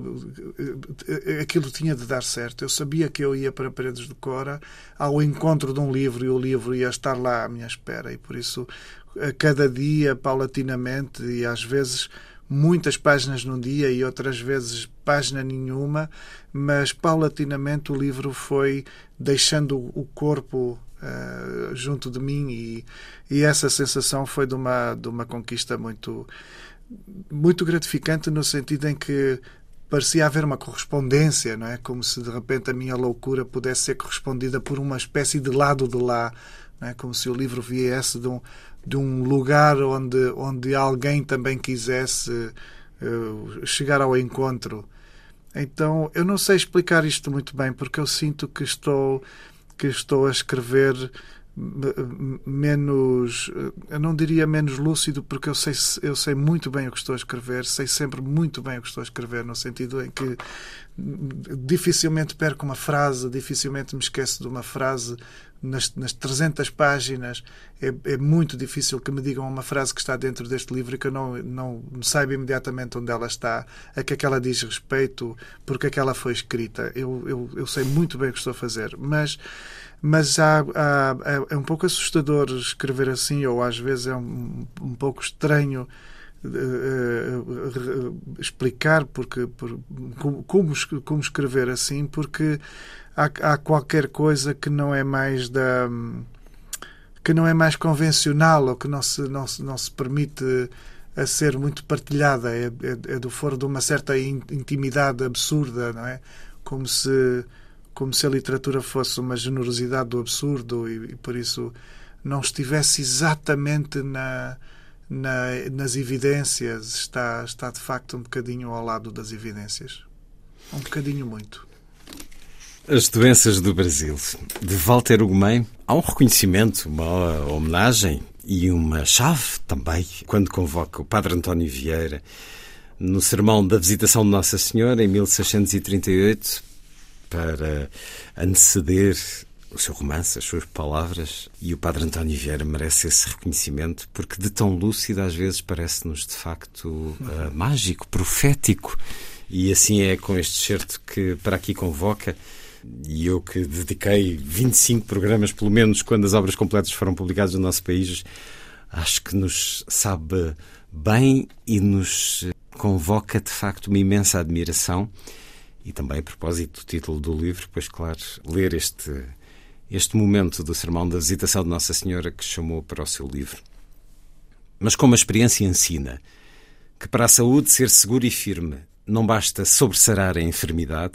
eh, aquilo tinha de dar certo. Eu sabia que eu ia para Paredes de Cora ao encontro de um livro e o livro ia estar lá à minha espera. E por isso, a cada dia, paulatinamente, e às vezes muitas páginas num dia e outras vezes página nenhuma, mas paulatinamente o livro foi deixando o corpo uh, junto de mim e, e, essa sensação foi de uma, de uma conquista muito, muito gratificante no sentido em que parecia haver uma correspondência, não é? Como se de repente a minha loucura pudesse ser correspondida por uma espécie de lado de lá, não é? Como se o livro viesse de um, de um lugar onde, onde alguém também quisesse uh, chegar ao encontro. Então, eu não sei explicar isto muito bem, porque eu sinto que estou, que estou a escrever menos eu não diria menos lúcido porque eu sei eu sei muito bem o que estou a escrever sei sempre muito bem o que estou a escrever no sentido em que dificilmente perco uma frase dificilmente me esqueço de uma frase nas, nas 300 páginas é, é, muito difícil que me digam uma frase que está dentro deste livro e que eu não, não saiba imediatamente onde ela está, a que aquela diz respeito, porque aquela foi escrita. Eu, eu, eu sei muito bem o que estou a fazer, mas mas há, há, é um pouco assustador escrever assim, ou às vezes é um, um pouco estranho uh, uh, explicar porque, por, como, como escrever assim, porque há, há qualquer coisa que não é mais da que não é mais convencional ou que não se, não se, não se permite a ser muito partilhada. É, é, é do foro de uma certa intimidade absurda, não é? Como se, como se a literatura fosse uma generosidade do absurdo e, e por isso não estivesse exatamente na, na, nas evidências. Está, está de facto um bocadinho ao lado das evidências. Um bocadinho muito. As doenças do Brasil, de Walter Ugumem, há um reconhecimento, uma homenagem e uma chave também, quando convoca o Padre António Vieira no sermão da visitação de Nossa Senhora em 1638 para anteceder o seu romance, as suas palavras, e o Padre António Vieira merece esse reconhecimento porque de tão lúcido às vezes parece-nos de facto uh, mágico, profético. E assim é com este certo que para aqui convoca e eu que dediquei 25 programas, pelo menos, quando as obras completas foram publicadas no nosso país, acho que nos sabe bem e nos convoca de facto uma imensa admiração. E também, a propósito do título do livro, pois, claro, ler este, este momento do sermão da visitação de Nossa Senhora que chamou para o seu livro. Mas como a experiência ensina que para a saúde ser segura e firme não basta sobressarar a enfermidade,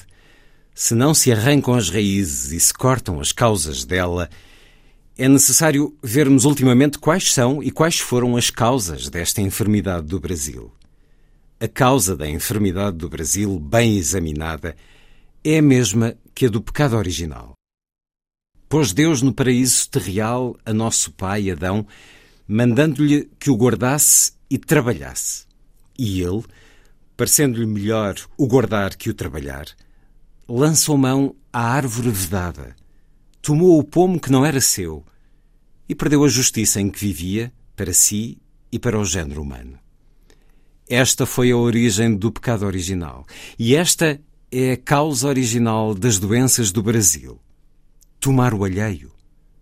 se não se arrancam as raízes e se cortam as causas dela, é necessário vermos ultimamente quais são e quais foram as causas desta enfermidade do Brasil. A causa da enfermidade do Brasil, bem examinada, é a mesma que a do pecado original. Pôs Deus no paraíso terreal a nosso pai Adão, mandando-lhe que o guardasse e trabalhasse. E ele, parecendo-lhe melhor o guardar que o trabalhar, lançou mão à árvore vedada, tomou o pomo que não era seu e perdeu a justiça em que vivia para si e para o género humano. Esta foi a origem do pecado original e esta é a causa original das doenças do Brasil. Tomar o alheio,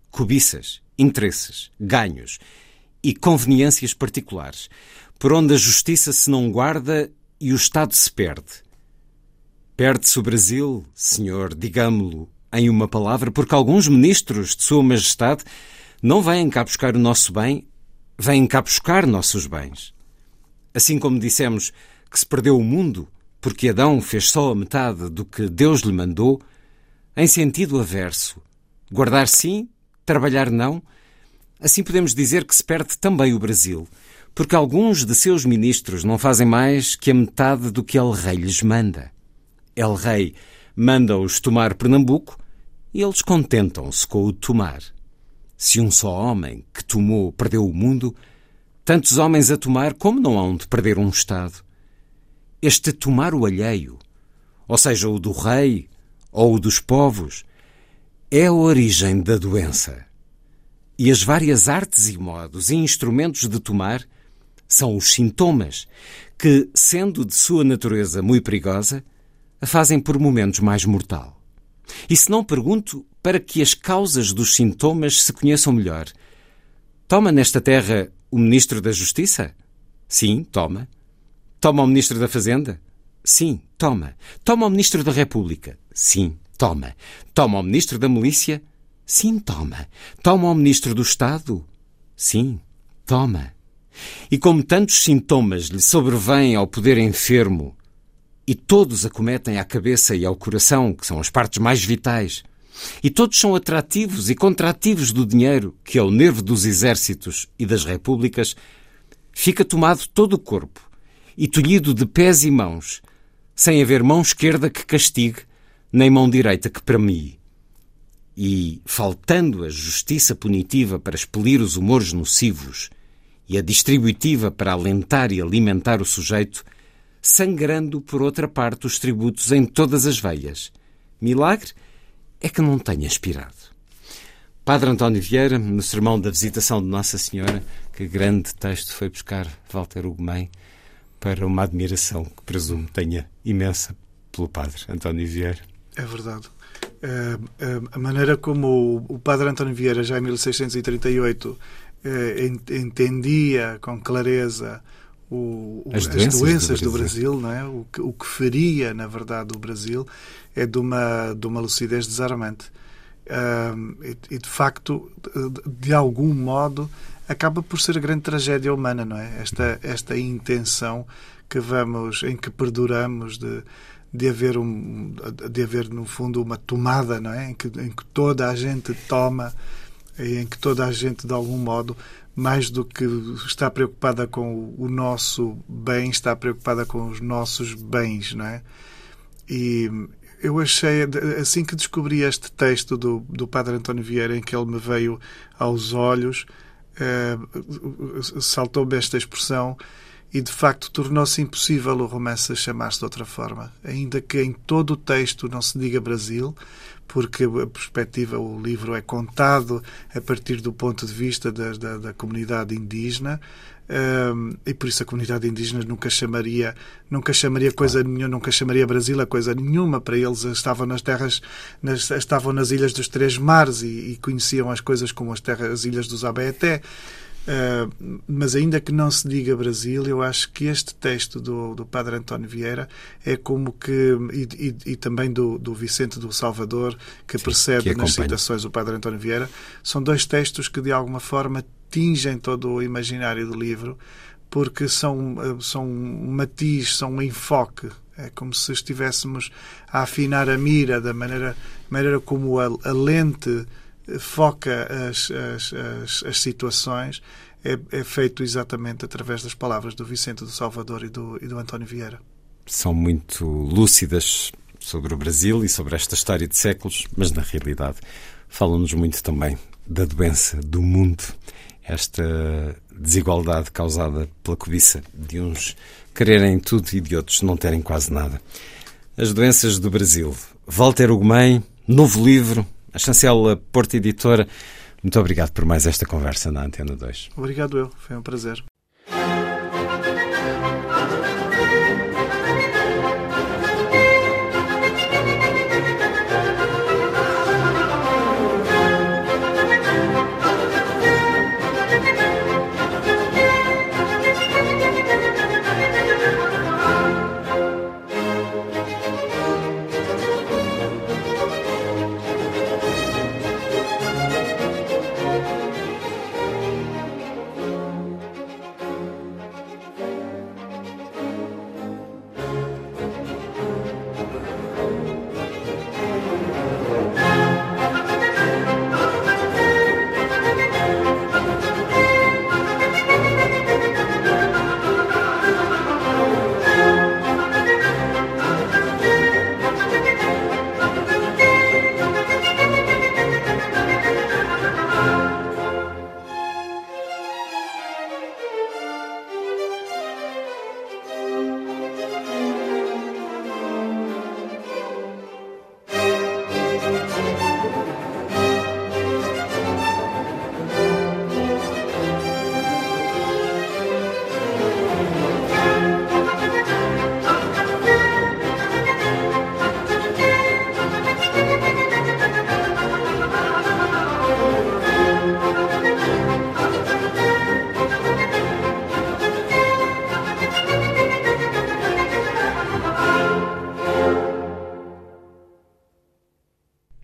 cobiças, interesses, ganhos e conveniências particulares, por onde a justiça se não guarda e o Estado se perde Perde-se o Brasil, senhor, digamo-lo em uma palavra, porque alguns ministros de Sua Majestade não vêm cá buscar o nosso bem, vêm cá buscar nossos bens. Assim como dissemos que se perdeu o mundo porque Adão fez só a metade do que Deus lhe mandou, em sentido averso, guardar sim, trabalhar não, assim podemos dizer que se perde também o Brasil, porque alguns de seus ministros não fazem mais que a metade do que El Rei lhes manda. El Rei manda-os tomar Pernambuco e eles contentam-se com o tomar. Se um só homem que tomou perdeu o mundo, tantos homens a tomar como não hão de perder um Estado. Este tomar o alheio, ou seja, o do rei ou o dos povos, é a origem da doença. E as várias artes e modos e instrumentos de tomar são os sintomas que, sendo de sua natureza muito perigosa, a fazem por momentos mais mortal. E se não pergunto para que as causas dos sintomas se conheçam melhor, toma nesta terra o Ministro da Justiça? Sim, toma. Toma o Ministro da Fazenda? Sim, toma. Toma o Ministro da República? Sim, toma. Toma o Ministro da Milícia? Sim, toma. Toma o Ministro do Estado? Sim, toma. E como tantos sintomas lhe sobrevêm ao poder enfermo e todos acometem à cabeça e ao coração, que são as partes mais vitais. E todos são atrativos e contrativos do dinheiro, que é o nervo dos exércitos e das repúblicas. Fica tomado todo o corpo e tolhido de pés e mãos, sem haver mão esquerda que castigue, nem mão direita que premie. E, faltando a justiça punitiva para expelir os humores nocivos e a distributiva para alentar e alimentar o sujeito, sangrando por outra parte os tributos em todas as veias. Milagre é que não tenha expirado. Padre António Vieira, no sermão da visitação de Nossa Senhora, que grande texto foi buscar Walter Ugumem para uma admiração que presumo tenha imensa pelo Padre António Vieira. É verdade. Eh, eh, a maneira como o Padre António Vieira, já em 1638, eh, entendia com clareza o, as, doenças, as doenças do, Brasil, do Brasil não é? o, que, o que faria, na verdade, o Brasil é de uma, de uma lucidez desarmante. Um, e, e, de facto, de, de, algum modo, acaba por ser a grande tragédia humana, não é? Esta, esta intenção que vamos, em que perduramos de, de haver um, de haver no fundo uma tomada, não é? Em que, em que toda a gente toma, em que toda a gente de algum modo mais do que está preocupada com o nosso bem, está preocupada com os nossos bens, não é? E eu achei, assim que descobri este texto do, do Padre António Vieira, em que ele me veio aos olhos, eh, saltou-me esta expressão e de facto tornou-se impossível o romance chamar-se de outra forma. Ainda que em todo o texto não se diga Brasil, porque a perspectiva, o livro é contado a partir do ponto de vista da, da, da comunidade indígena, um, e por isso a comunidade indígena nunca chamaria nunca chamaria coisa nenhuma nunca chamaria Brasil a coisa nenhuma. Para eles estavam nas terras nas, estavam nas ilhas dos três mares e, e conheciam as coisas como as terras as ilhas dos Abaeté Uh, mas ainda que não se diga Brasil, eu acho que este texto do, do Padre António Vieira é como que, e, e, e também do, do Vicente do Salvador, que Sim, precede que nas citações do Padre António Vieira, são dois textos que de alguma forma tingem todo o imaginário do livro, porque são, ah, são um matiz, são um enfoque. É como se estivéssemos a afinar a mira da maneira, maneira como a, a lente foca as, as, as, as situações é, é, feito exatamente através das palavras do Vicente do Salvador e do, e do António Vieira. São muito lúcidas sobre o Brasil e sobre esta história de séculos, mas na realidade falam-nos muito também da doença do mundo, esta desigualdade causada pela cobiça de uns quererem tudo e de outros não terem quase nada. As doenças do Brasil. Walter Ugumem, novo livro, a chancela Porta Editora. Muito obrigado por mais esta conversa na Antena 2. Obrigado eu, foi um prazer.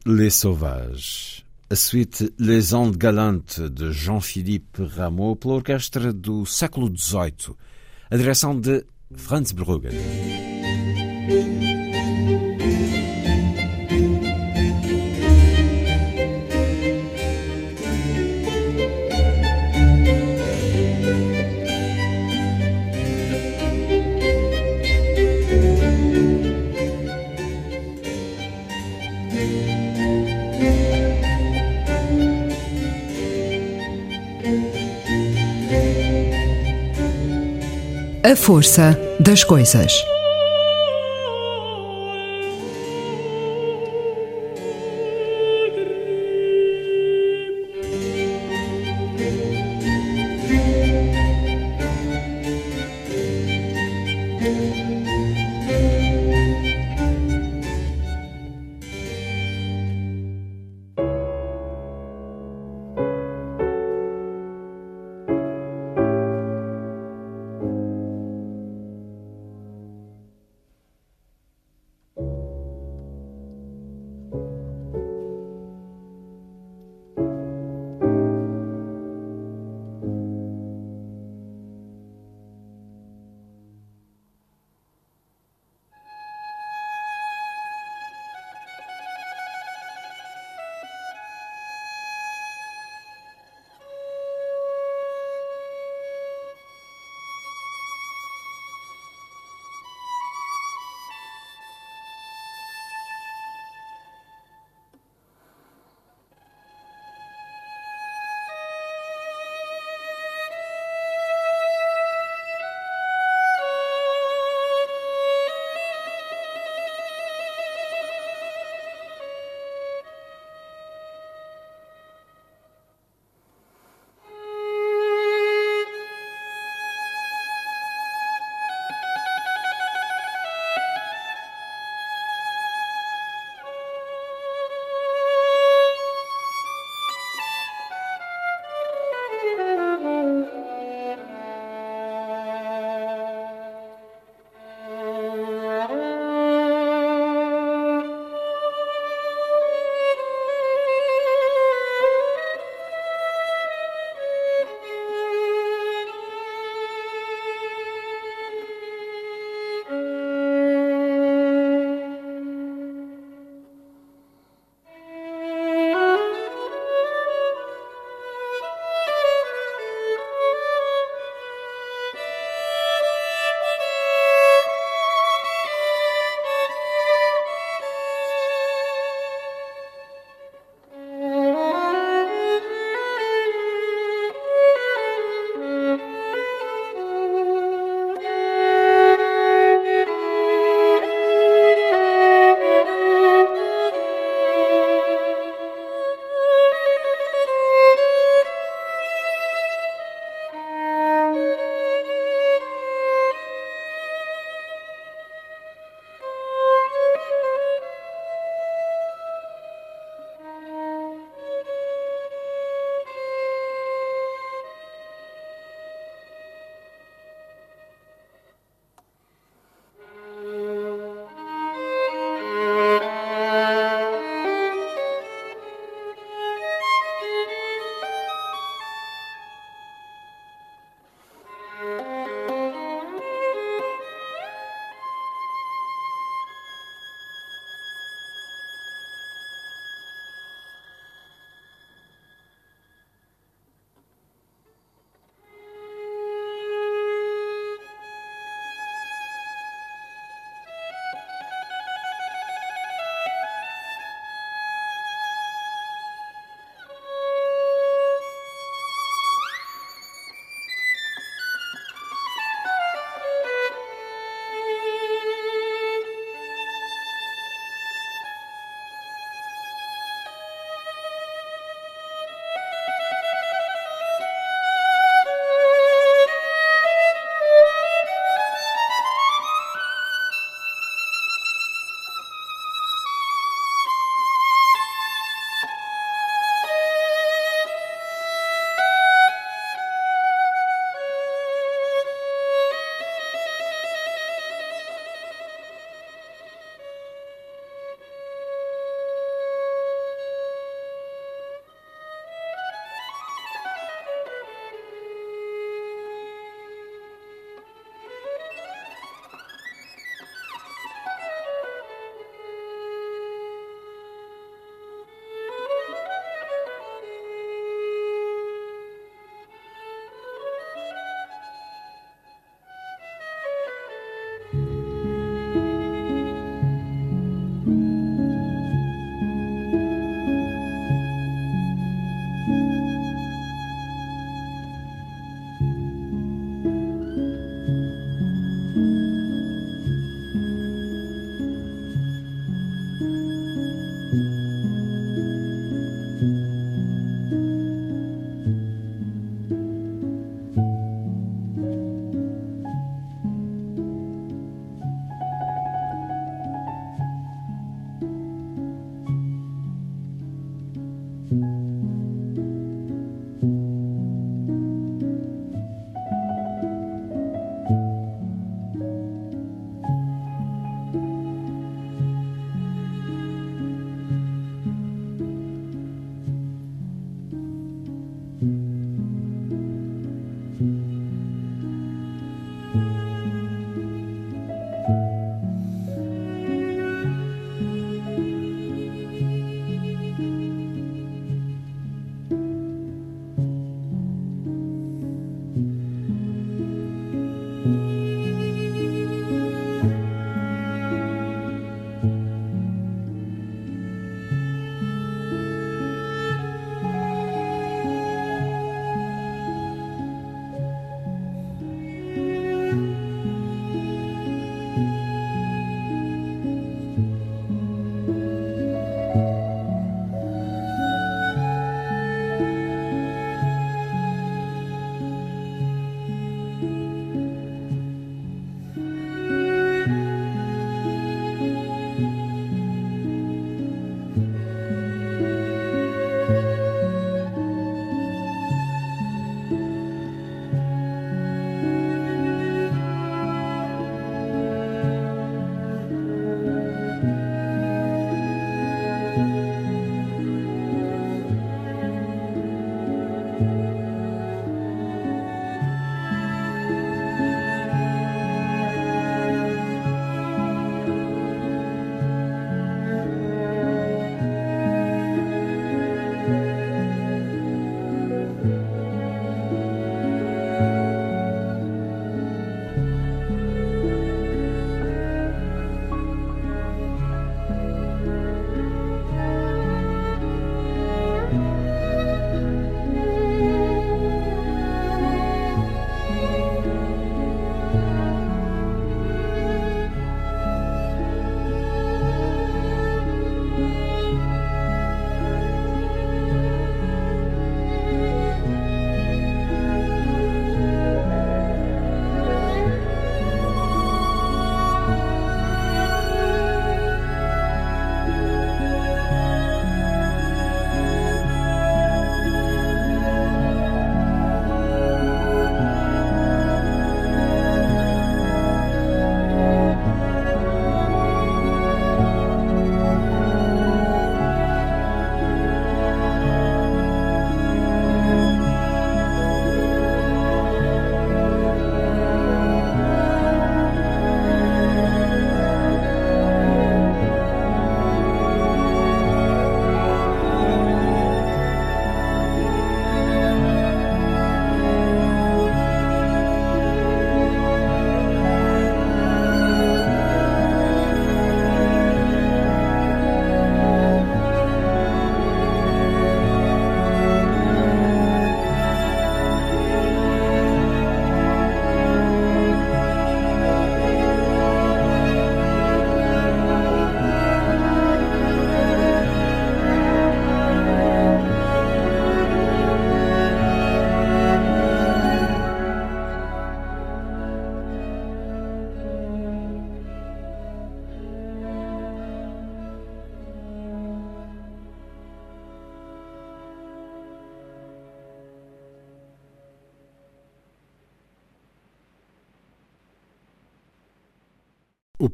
Les Sauvages. A suite Les Ondes Galantes de Jean-Philippe Rameau pela orquestra do século XVIII. A direção de Franz Bruggen. A força das coisas.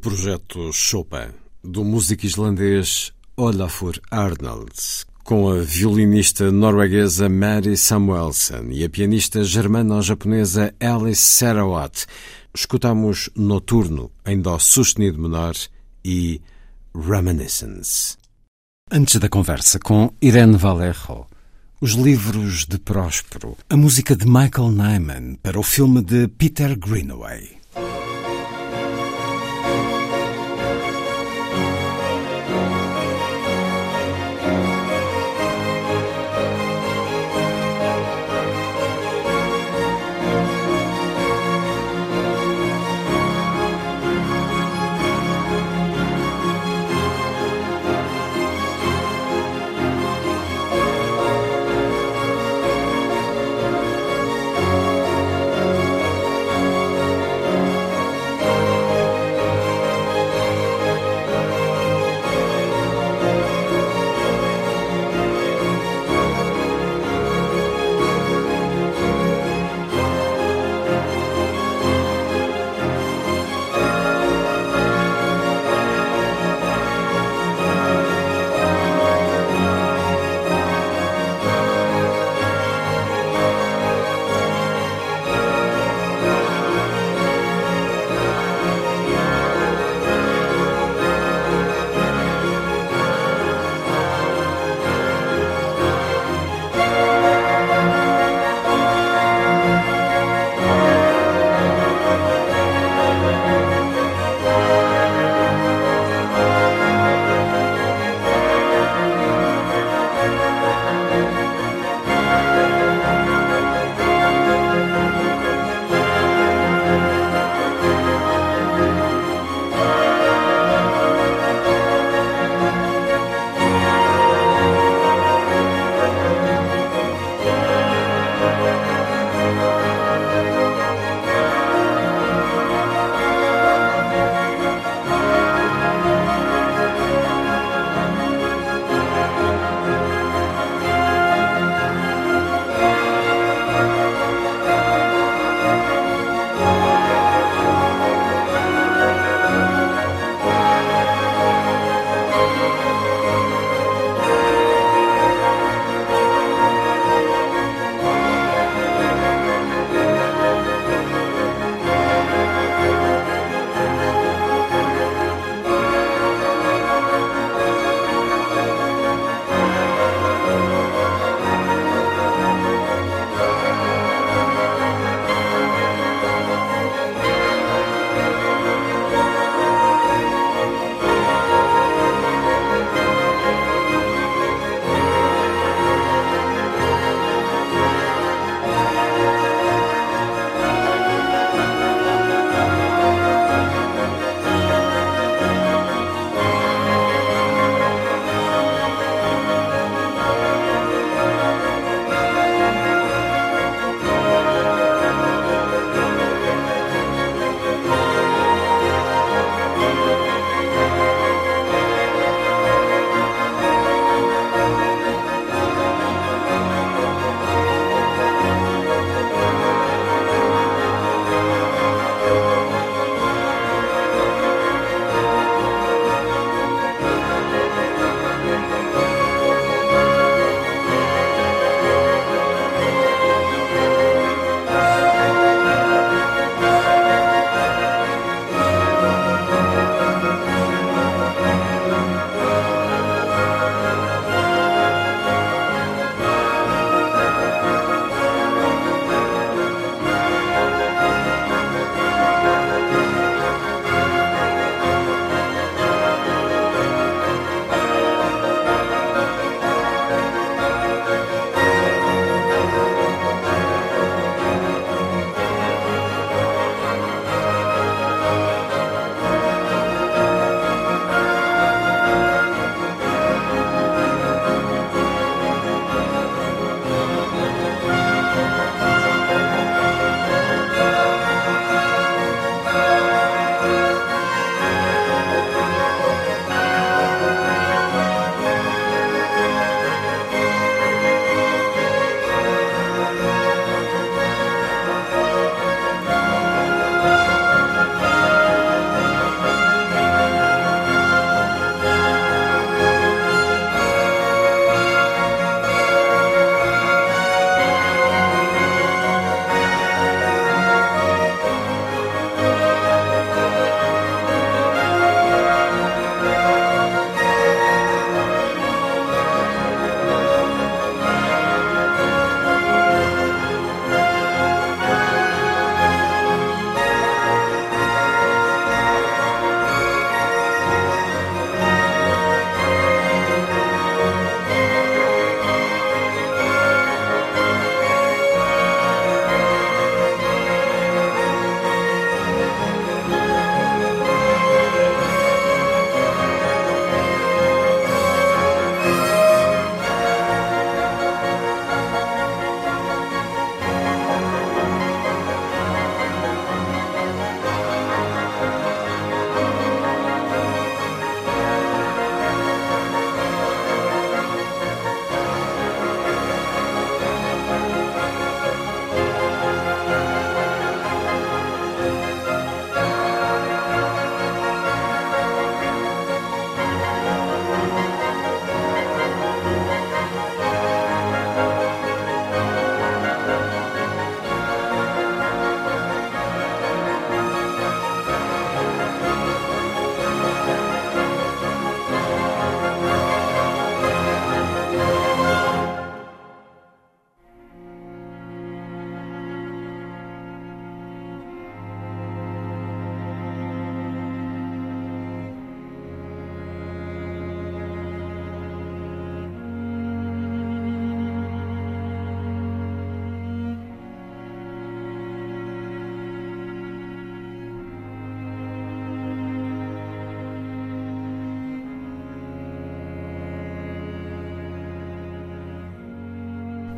Projeto Chopin, do músico islandês Olafur Arnalds, com a violinista norueguesa Mary Samuelson e a pianista germano-japonesa Alice Sarawat, escutamos Noturno em Dó sustenido menor e Reminiscence. Antes da conversa com Irene Valerro, os livros de Próspero, a música de Michael Nyman para o filme de Peter Greenaway.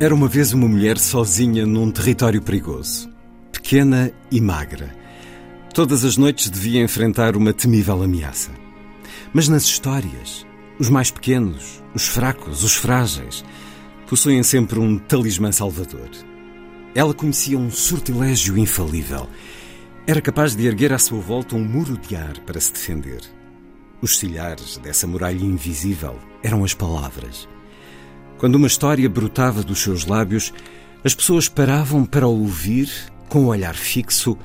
Era uma vez uma mulher sozinha num território perigoso, pequena e magra. Todas as noites devia enfrentar uma temível ameaça. Mas nas histórias, os mais pequenos, os fracos, os frágeis, possuem sempre um talismã salvador. Ela conhecia um sortilégio infalível. Era capaz de erguer à sua volta um muro de ar para se defender. Os silhares dessa muralha invisível eram as palavras. Quando uma história brotava dos seus lábios, as pessoas paravam para ouvir com o olhar fixo,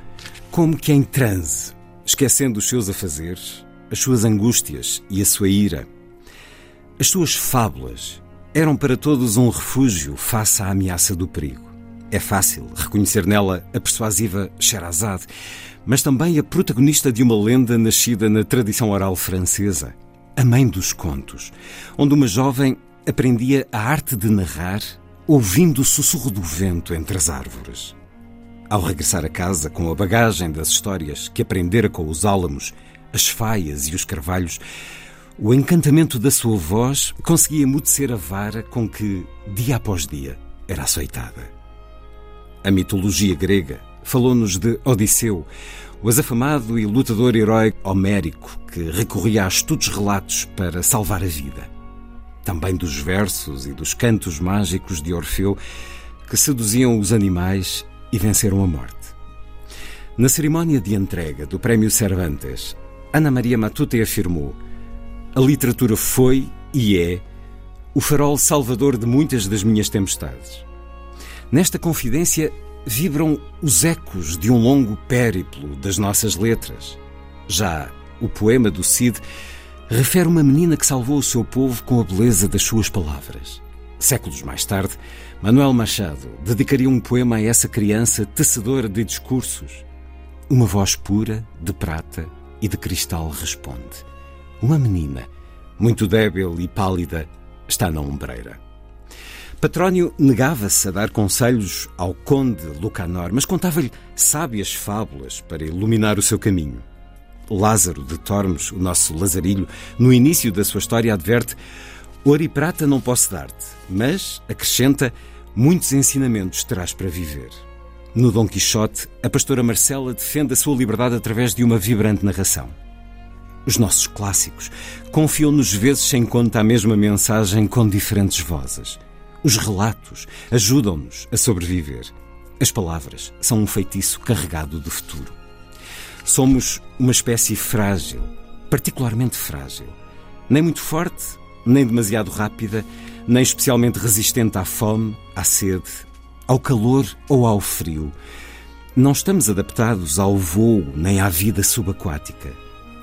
como que em transe, esquecendo os seus afazeres, as suas angústias e a sua ira. As suas fábulas eram para todos um refúgio face à ameaça do perigo. É fácil reconhecer nela a persuasiva Sherazade, mas também a protagonista de uma lenda nascida na tradição oral francesa, a mãe dos contos, onde uma jovem aprendia a arte de narrar ouvindo o sussurro do vento entre as árvores. Ao regressar a casa com a bagagem das histórias que aprendera com os álamos, as faias e os carvalhos, o encantamento da sua voz conseguia emudecer a vara com que, dia após dia, era açoitada. A mitologia grega falou-nos de Odisseu, o azafamado e lutador herói homérico que recorria a estudos relatos para salvar a vida também dos versos e dos cantos mágicos de Orfeu que seduziam os animais e venceram a morte. Na cerimónia de entrega do Prémio Cervantes, Ana Maria Matute afirmou: A literatura foi e é o farol salvador de muitas das minhas tempestades. Nesta confidência vibram os ecos de um longo périplo das nossas letras. Já o poema do Cid refere uma menina que salvou o seu povo com a beleza das suas palavras. Séculos mais tarde, Manuel Machado dedicaria um poema a essa criança tecedora de discursos. Uma voz pura, de prata e de cristal responde. Uma menina, muito débil e pálida, está na ombreira. Patrónio negava-se a dar conselhos ao conde Lucanor, mas contava-lhe sábias fábulas para iluminar o seu caminho. Lázaro de Tormes, o nosso Lazarilho, no início da sua história adverte: Ouro e prata não posso dar-te, mas, acrescenta, muitos ensinamentos terás para viver. No Dom Quixote, a pastora Marcela defende a sua liberdade através de uma vibrante narração. Os nossos clássicos confiam-nos vezes sem conta a mesma mensagem com diferentes vozes. Os relatos ajudam-nos a sobreviver. As palavras são um feitiço carregado de futuro. Somos uma espécie frágil, particularmente frágil. Nem muito forte, nem demasiado rápida, nem especialmente resistente à fome, à sede, ao calor ou ao frio. Não estamos adaptados ao voo nem à vida subaquática.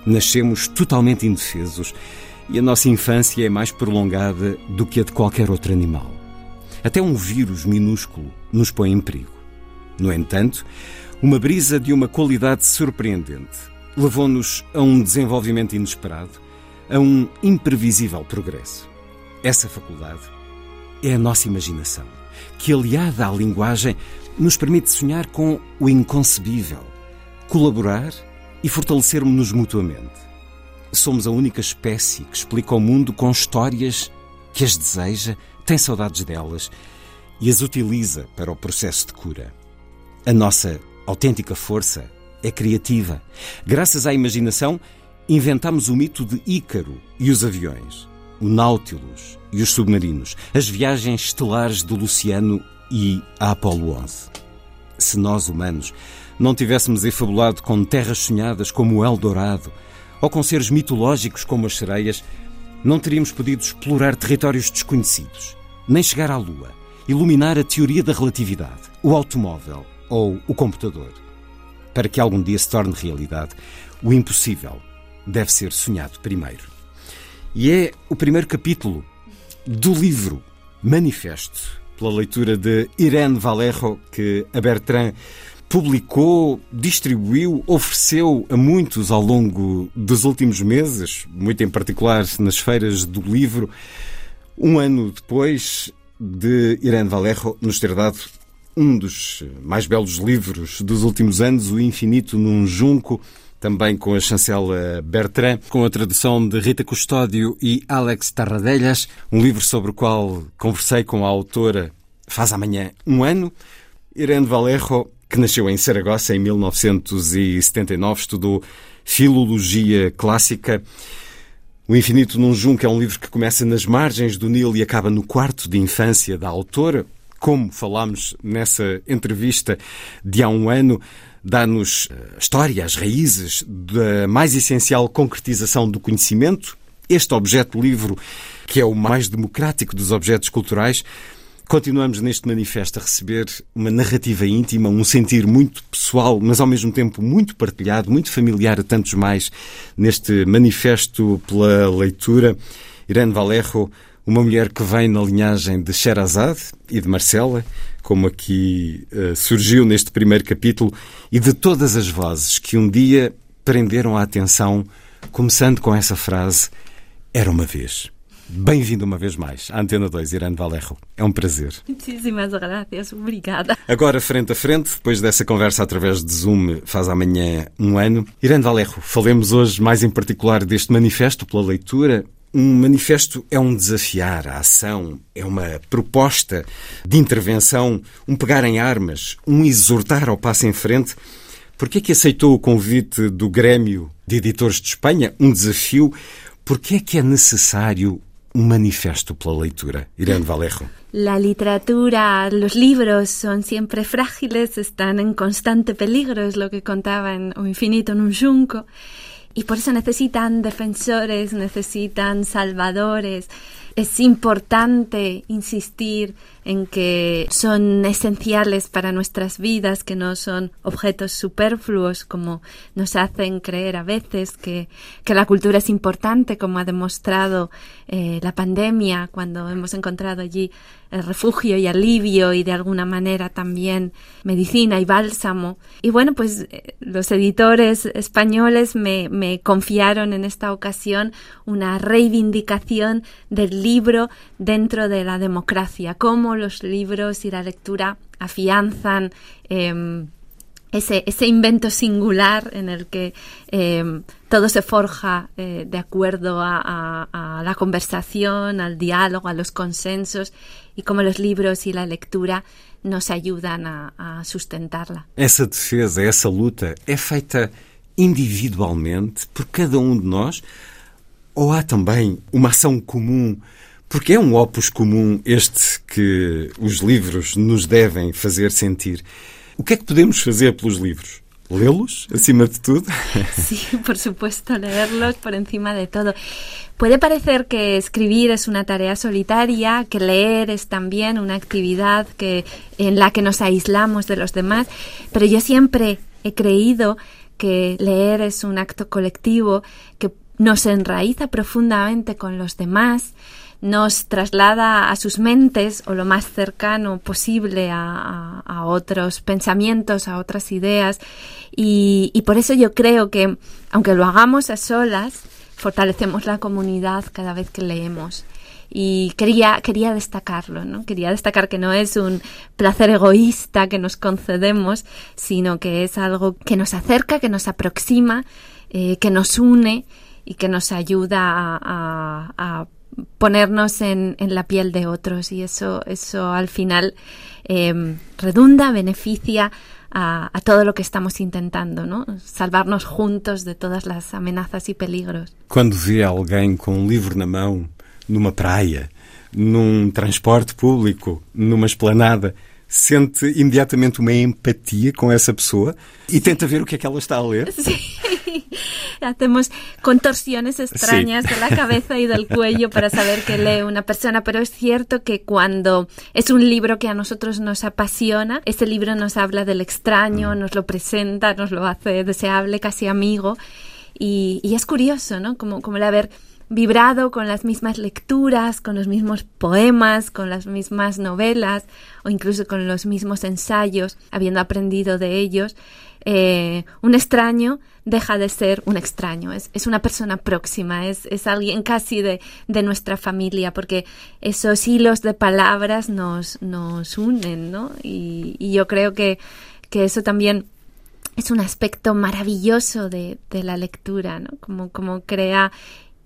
Nascemos totalmente indefesos e a nossa infância é mais prolongada do que a de qualquer outro animal. Até um vírus minúsculo nos põe em perigo. No entanto, uma brisa de uma qualidade surpreendente levou-nos a um desenvolvimento inesperado, a um imprevisível progresso. Essa faculdade é a nossa imaginação, que, aliada à linguagem, nos permite sonhar com o inconcebível, colaborar e fortalecermos-nos mutuamente. Somos a única espécie que explica o mundo com histórias que as deseja, tem saudades delas e as utiliza para o processo de cura. A nossa autêntica força é criativa. Graças à imaginação, inventamos o mito de Ícaro e os aviões, o Nautilus e os submarinos, as viagens estelares do Luciano e a Apolo 11. Se nós, humanos, não tivéssemos efabulado com terras sonhadas como o Eldorado ou com seres mitológicos como as sereias, não teríamos podido explorar territórios desconhecidos, nem chegar à Lua, iluminar a teoria da relatividade, o automóvel ou o computador. Para que algum dia se torne realidade, o impossível deve ser sonhado primeiro. E é o primeiro capítulo do livro Manifesto, pela leitura de Irene Valerro, que a Bertrand publicou, distribuiu, ofereceu a muitos ao longo dos últimos meses, muito em particular nas feiras do livro. Um ano depois de Irene Valerro nos ter dado um dos mais belos livros dos últimos anos, O Infinito num Junco, também com a chancela Bertrand, com a tradução de Rita Custódio e Alex Tarradelhas, um livro sobre o qual conversei com a autora faz amanhã um ano. Irene Valerro, que nasceu em Saragossa em 1979, estudou Filologia Clássica. O Infinito num Junco é um livro que começa nas margens do Nilo e acaba no quarto de infância da autora. Como falámos nessa entrevista de há um ano, dá-nos a história, as raízes da mais essencial concretização do conhecimento. Este objeto livro, que é o mais democrático dos objetos culturais, Continuamos neste manifesto a receber uma narrativa íntima, um sentir muito pessoal, mas ao mesmo tempo muito partilhado, muito familiar a tantos mais neste manifesto pela leitura. Irene Valerro, uma mulher que vem na linhagem de Sherazade e de Marcela, como aqui uh, surgiu neste primeiro capítulo, e de todas as vozes que um dia prenderam a atenção, começando com essa frase: Era uma vez. Bem-vindo uma vez mais à Antena 2, Irene Valerro. É um prazer. Muitíssimas graças, obrigada. Agora, frente a frente, depois dessa conversa através de Zoom, faz amanhã um ano. Irene Valerro, falemos hoje mais em particular deste manifesto pela leitura. Um manifesto é um desafiar a ação, é uma proposta de intervenção, um pegar em armas, um exortar ao passo em frente. Por que é que aceitou o convite do Grêmio de Editores de Espanha, um desafio? Por que é que é necessário un manifiesto pela lectura. Irene Valejo. La literatura, los libros son siempre frágiles, están en constante peligro, es lo que contaba en O Infinito en un Junco, y por eso necesitan defensores, necesitan salvadores. Es importante insistir en que son esenciales para nuestras vidas, que no son objetos superfluos como nos hacen creer a veces, que, que la cultura es importante, como ha demostrado eh, la pandemia, cuando hemos encontrado allí el refugio y alivio y de alguna manera también medicina y bálsamo. Y bueno, pues eh, los editores españoles me, me confiaron en esta ocasión una reivindicación del libro dentro de la democracia, cómo los libros y la lectura afianzan eh, ese, ese, invento singular en el que eh, todo se forja eh, de acuerdo a, la conversación, al diálogo, a los consensos y cómo los libros y la lectura nos ayudan a, sustentarla. Essa defesa, essa luta é feita individualmente por cada um de nós ou há também uma ação comum Porque é um opus comum este que os livros nos devem fazer sentir. O que é que podemos fazer pelos livros? ¿Leerlos, acima de todo? Sí, por supuesto, leerlos por encima de todo. Puede parecer que escribir es una tarea solitaria, que leer es también una actividad que, en la que nos aislamos de los demás, pero yo siempre he creído que leer es un acto colectivo que nos enraiza profundamente con los demás, nos traslada a sus mentes o lo más cercano posible a, otros pensamientos, a otras ideas. Y, por eso yo creo que, aunque lo hagamos a solas, fortalecemos la comunidad cada vez que leemos. Y quería, quería destacarlo, ¿no? Quería destacar que no es un placer egoísta que nos concedemos, sino que es algo que nos acerca, que nos aproxima, eh, que nos une y que nos ayuda a ponernos en, en, la piel de otros y eso, eso al final eh, redunda, beneficia a, a, todo lo que estamos intentando, ¿no? Salvarnos juntos de todas las amenazas y peligros. Quando vê alguém com um livro na mão, numa praia, num transporte público, numa esplanada, sente imediatamente uma empatia com essa pessoa e tenta ver o que é que ela está a ler. Sim. Hacemos contorsiones extrañas sí. de la cabeza y del cuello para saber que lee una persona, pero es cierto que cuando es un libro que a nosotros nos apasiona, ese libro nos habla del extraño, nos lo presenta, nos lo hace deseable, casi amigo. Y, y es curioso, ¿no? Como, como el haber vibrado con las mismas lecturas, con los mismos poemas, con las mismas novelas o incluso con los mismos ensayos, habiendo aprendido de ellos, eh, un extraño deja de ser un extraño, es, es una persona próxima, es, es alguien casi de, de, nuestra familia, porque esos hilos de palabras nos, nos unen, ¿no? Y, y yo creo que, que eso también es un aspecto maravilloso de, de la lectura, ¿no? Como, como crea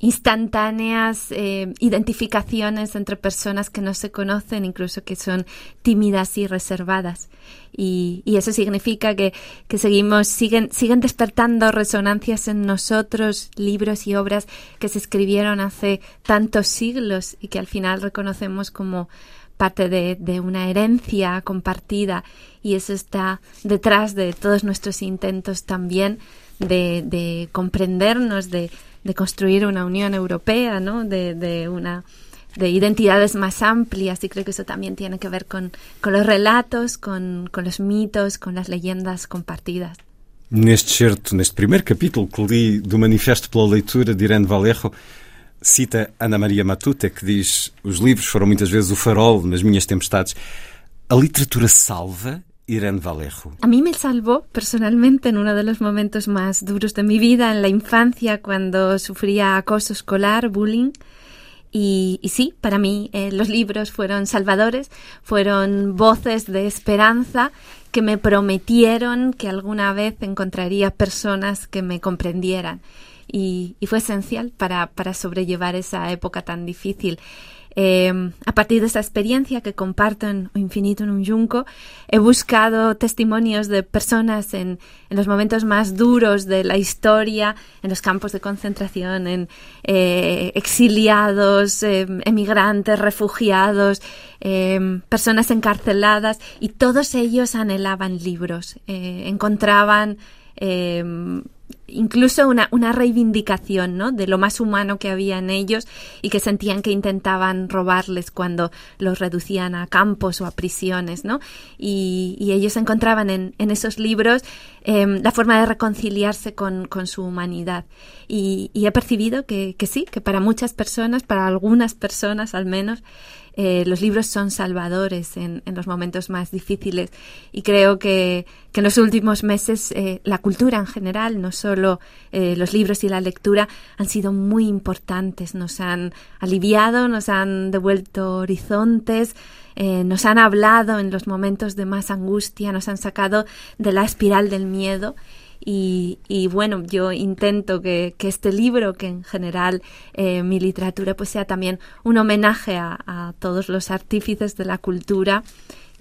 instantáneas eh, identificaciones entre personas que no se conocen, incluso que son tímidas y reservadas. Y, eso significa que, que, seguimos, siguen, siguen despertando resonancias en nosotros, libros y obras que se escribieron hace tantos siglos y que al final reconocemos como parte de, de una herencia compartida y eso está detrás de todos nuestros intentos también de, de comprendernos, de de construir una Unión Europea, ¿no? de, de una de identidades más amplias y creo que eso también tiene que ver con, con los relatos, con, con los mitos, con las leyendas compartidas. Neste certo, neste primeiro capítulo que li do Manifesto pela Leitura de Irene Valerro, cita Ana Maria Matute, que diz: Os livros foram muitas vezes o farol nas minhas tempestades. A literatura salva A mí me salvó personalmente en uno de los momentos más duros de mi vida, en la infancia, cuando sufría acoso escolar, bullying. Y, sí, para mí eh, los libros fueron salvadores, fueron voces de esperanza que me prometieron que alguna vez encontraría personas que me comprendieran. Y, fue esencial para sobrellevar esa época tan difícil. Em, a partir de esa experiencia que comparto en Infinito en un Junco, he buscado testimonios de personas en, los momentos más duros de la historia, en los campos de concentración, en eh, exiliados, em, emigrantes, refugiados, em, personas encarceladas, y todos ellos anhelaban libros, eh, encontraban incluso una, una reivindicación ¿no? de lo más humano que había en ellos y que sentían que intentaban robarles cuando los reducían a campos o a prisiones. ¿no? Y, ellos encontraban en, en esos libros em, la forma de reconciliarse con, con su humanidad. Y, y he percibido que, que, sí, que para muchas personas, para algunas personas al menos, eh, los libros son salvadores en, en, los momentos más difíciles y creo que, que en los últimos meses eh, la cultura en general, no solo eh, los libros y la lectura, han sido muy importantes, nos han aliviado, nos han devuelto horizontes, nos han hablado en los momentos de más angustia, nos han sacado de la espiral del miedo y, bueno, yo intento que, este libro, que en general eh, mi literatura, pues sea también un homenaje a, todos los artífices de la cultura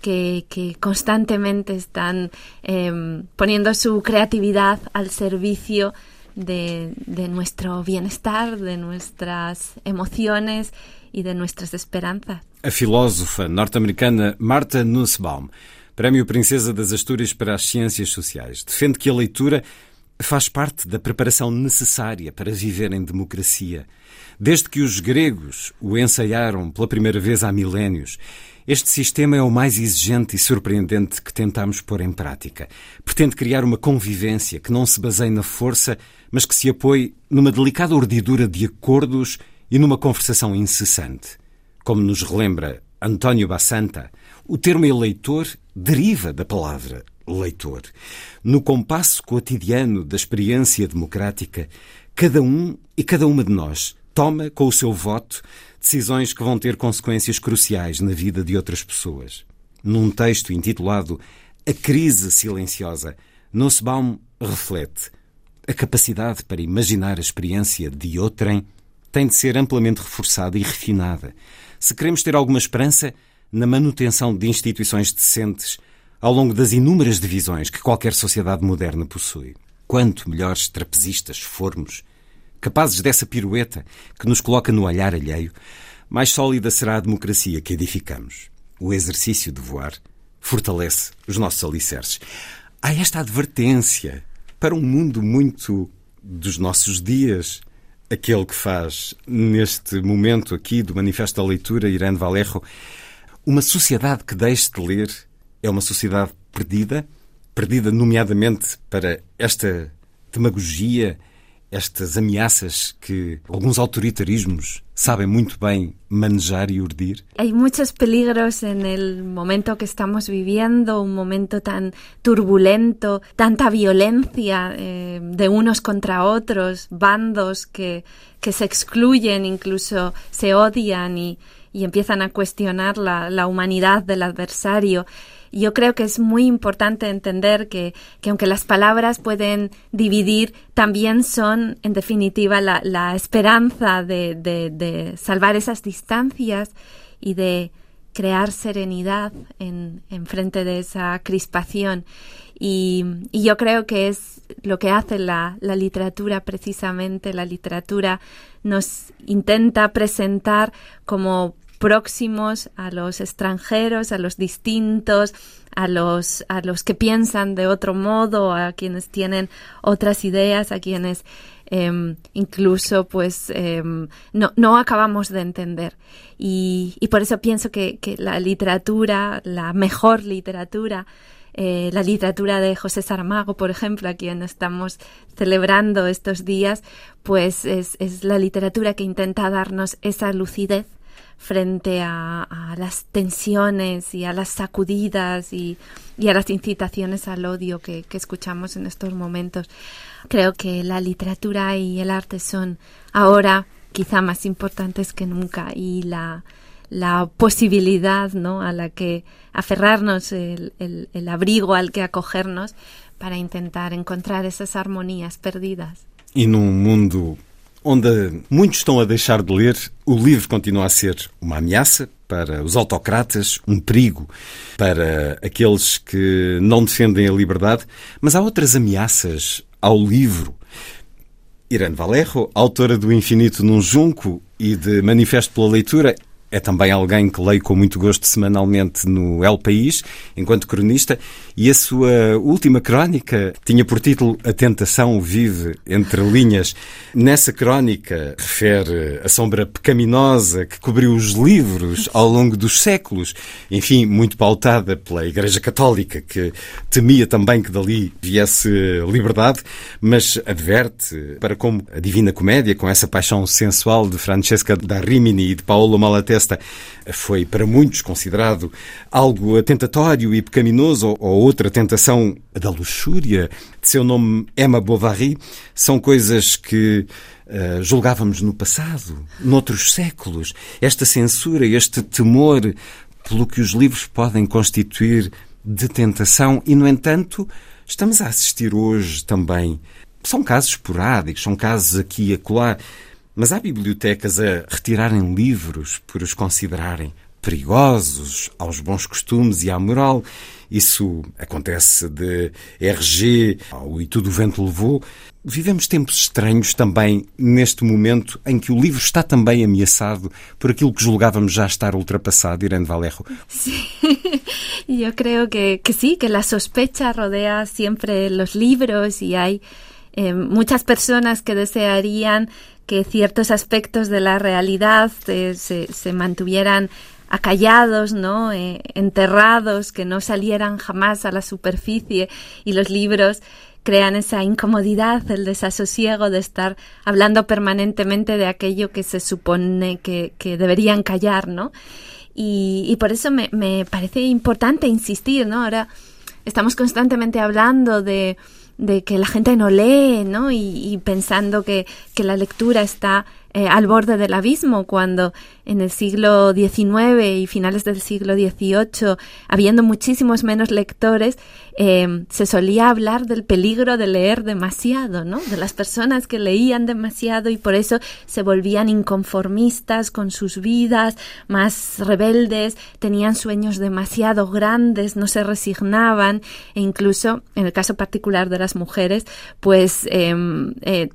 que, constantemente están eh, poniendo su creatividad al servicio de, nuestro bienestar, de nuestras emociones y de nuestras esperanzas. A filósofa norte-americana Martha Nussbaum Prémio Princesa das Astúrias para as Ciências Sociais. Defende que a leitura faz parte da preparação necessária para viver em democracia. Desde que os gregos o ensaiaram pela primeira vez há milénios, este sistema é o mais exigente e surpreendente que tentamos pôr em prática. Pretende criar uma convivência que não se baseie na força, mas que se apoie numa delicada urdidura de acordos e numa conversação incessante. Como nos relembra António Bassanta, o termo eleitor deriva da palavra leitor. No compasso cotidiano da experiência democrática, cada um e cada uma de nós toma, com o seu voto, decisões que vão ter consequências cruciais na vida de outras pessoas. Num texto intitulado A Crise Silenciosa, Nussbaum reflete a capacidade para imaginar a experiência de outrem tem de ser amplamente reforçada e refinada. Se queremos ter alguma esperança, na manutenção de instituições decentes ao longo das inúmeras divisões que qualquer sociedade moderna possui. Quanto melhores trapezistas formos, capazes dessa pirueta que nos coloca no olhar alheio, mais sólida será a democracia que edificamos. O exercício de voar fortalece os nossos alicerces. Há esta advertência para um mundo muito dos nossos dias, aquele que faz neste momento aqui do Manifesto da Leitura, Irene Valerro, uma sociedade que deixe de ler é uma sociedade perdida, perdida nomeadamente para esta demagogia, estas ameaças que alguns autoritarismos sabem muito bem manejar e urdir? Há muitos peligros no momento que estamos vivendo, um momento tan turbulento, tanta violência eh, de unos contra outros, bandos que, que se excluyen, incluso se odian y y empiezan a cuestionar la, la humanidad del adversario. yo creo que es muy importante entender que, que aunque las palabras pueden dividir, también son, en definitiva, la, la esperanza de, de, de salvar esas distancias y de crear serenidad en, en frente de esa crispación. Y, y, yo creo que es lo que hace la, la, literatura precisamente. La literatura nos intenta presentar como próximos a los extranjeros, a los distintos, a los, a los que piensan de otro modo, a quienes tienen otras ideas, a quienes eh, incluso pues eh, no, no acabamos de entender. Y, y por eso pienso que, que, la literatura, la mejor literatura, eh, la literatura de José Saramago, por ejemplo, a quien estamos celebrando estos días, pues es, es la literatura que intenta darnos esa lucidez frente a, las tensiones y a las sacudidas y, y a las incitaciones al odio que, escuchamos en estos momentos. Creo que la literatura y el arte son ahora quizá más importantes que nunca y la, posibilidad ¿no? a la que aferrarnos, el, abrigo al que acogernos para intentar encontrar esas armonías perdidas. E num mundo onde muitos estão a deixar de ler, o livro continua a ser uma ameaça para os autocratas, um perigo para aqueles que não defendem a liberdade, mas há outras ameaças ao livro. Irene Valerro, autora do Infinito num Junco e de Manifesto pela Leitura, é também alguém que leio com muito gosto semanalmente no El País, enquanto cronista, e a sua última crónica tinha por título A Tentação Vive Entre Linhas. Nessa crónica refere a sombra pecaminosa que cobriu os livros ao longo dos séculos, enfim, muito pautada pela Igreja Católica, que temia também que dali viesse liberdade, mas adverte para como a Divina Comédia, com essa paixão sensual de Francesca da Rimini e de Paolo Malatesta, foi para muitos considerado algo atentatório e pecaminoso, ou outra tentação da luxúria, de seu nome Emma Bovary, são coisas que uh, julgávamos no passado, noutros séculos. Esta censura, este temor pelo que os livros podem constituir de tentação, e, no entanto, estamos a assistir hoje também. São casos esporádicos, são casos aqui e acolá mas há bibliotecas a retirarem livros por os considerarem perigosos aos bons costumes e à moral. Isso acontece de RG ao E Tudo o Vento Levou. Vivemos tempos estranhos também neste momento em que o livro está também ameaçado por aquilo que julgávamos já estar ultrapassado, Irene Valerro. Sí, yo creo que, que sí, que la sospecha rodea siempre los libros y hay eh, muchas personas que desearían que ciertos aspectos de la realidad eh, se, se, mantuvieran acallados, ¿no? Eh, enterrados, que no salieran jamás a la superficie y los libros crean esa incomodidad, el desasosiego de estar hablando permanentemente de aquello que se supone que, que deberían callar, ¿no? Y, y por eso me, me, parece importante insistir, ¿no? Ahora estamos constantemente hablando de, de que la gente no lee, ¿no? Y, y pensando que, que, la lectura está eh, al borde del abismo, cuando en el siglo XIX y finales del siglo XVIII, habiendo muchísimos menos lectores, eh, se solía hablar del peligro de leer demasiado, ¿no? De las personas que leían demasiado y por eso se volvían inconformistas con sus vidas, más rebeldes, tenían sueños demasiado grandes, no se resignaban e incluso, en el caso particular de las mujeres, pues eh, eh,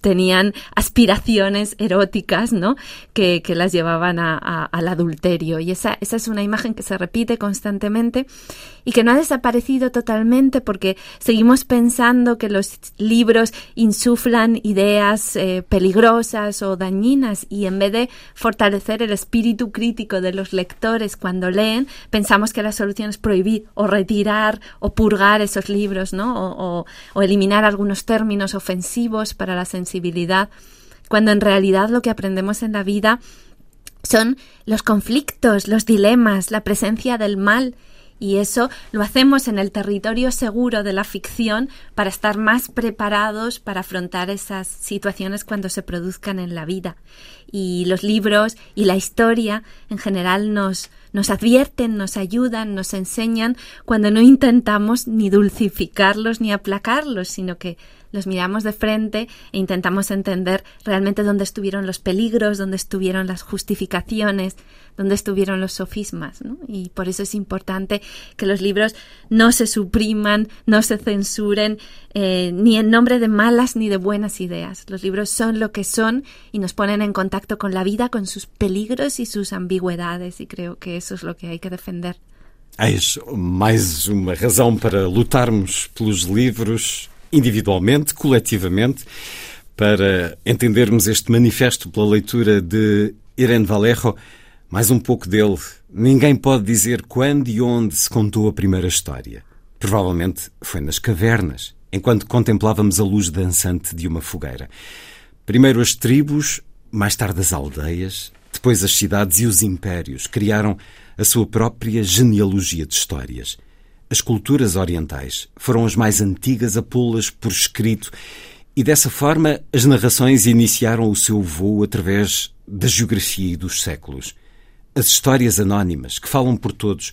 tenían aspiraciones eróticas, ¿no? Que, que las llevaban a, al adulterio. Y esa, esa es una imagen que se repite constantemente y que no ha desaparecido totalmente porque seguimos pensando que los libros insuflan ideas eh, peligrosas o dañinas y en vez de fortalecer el espíritu crítico de los lectores cuando leen, pensamos que la solución es prohibir o retirar o purgar esos libros, ¿no? O, o, o eliminar algunos términos ofensivos para la sensibilidad, cuando en realidad lo que aprendemos en la vida son los conflictos, los dilemas, la presencia del mal Y eso lo hacemos en el territorio seguro de la ficción para estar más preparados para afrontar esas situaciones cuando se produzcan en la vida. Y los libros y la historia en general nos, nos advierten, nos ayudan, nos enseñan cuando no intentamos ni dulcificarlos ni aplacarlos, sino que los miramos de frente e intentamos entender realmente dónde estuvieron los peligros, dónde estuvieron las justificaciones, dónde estuvieron los sofismas. ¿no? Y por eso es importante que los libros no se supriman, no se censuren, eh, ni en nombre de malas ni de buenas ideas. Los libros son lo que son y nos ponen en contacto con la vida, con sus peligros y sus ambigüedades, y creo que eso es lo que hay que defender. Eis mais uma razão para lutarmos pelos livros individualmente, coletivamente, para entendermos este manifesto pela leitura de Irene Valerro. Mais um pouco dele. Ninguém pode dizer quando e onde se contou a primeira história. Provavelmente foi nas cavernas, enquanto contemplávamos a luz dançante de uma fogueira. Primeiro as tribos, mais tarde as aldeias, depois as cidades e os impérios criaram a sua própria genealogia de histórias. As culturas orientais foram as mais antigas a pô-las por escrito e dessa forma as narrações iniciaram o seu voo através da geografia e dos séculos. As histórias anónimas, que falam por todos,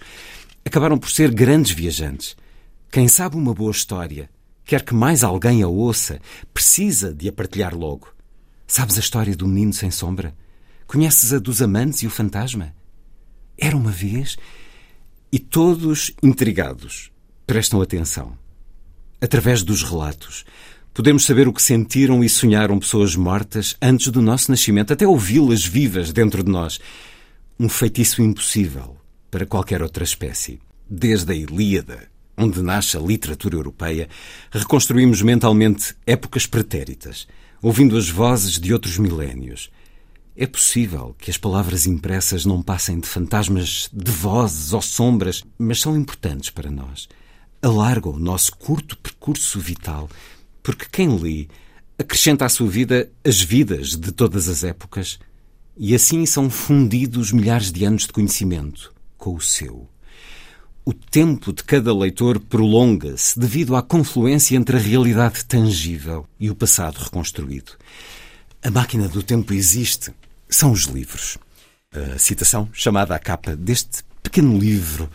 acabaram por ser grandes viajantes. Quem sabe uma boa história, quer que mais alguém a ouça, precisa de a partilhar logo. Sabes a história do menino sem sombra? Conheces a dos amantes e o fantasma? Era uma vez e todos intrigados prestam atenção. Através dos relatos, podemos saber o que sentiram e sonharam pessoas mortas antes do nosso nascimento, até ouvi-las vivas dentro de nós. Um feitiço impossível para qualquer outra espécie. Desde a Ilíada, onde nasce a literatura europeia, reconstruímos mentalmente épocas pretéritas, ouvindo as vozes de outros milénios é possível que as palavras impressas não passem de fantasmas de vozes ou sombras, mas são importantes para nós. Alargam o nosso curto percurso vital, porque quem lê acrescenta à sua vida as vidas de todas as épocas, e assim são fundidos milhares de anos de conhecimento com o seu. O tempo de cada leitor prolonga-se devido à confluência entre a realidade tangível e o passado reconstruído. A máquina do tempo existe são os livros. A citação chamada à capa deste pequeno livro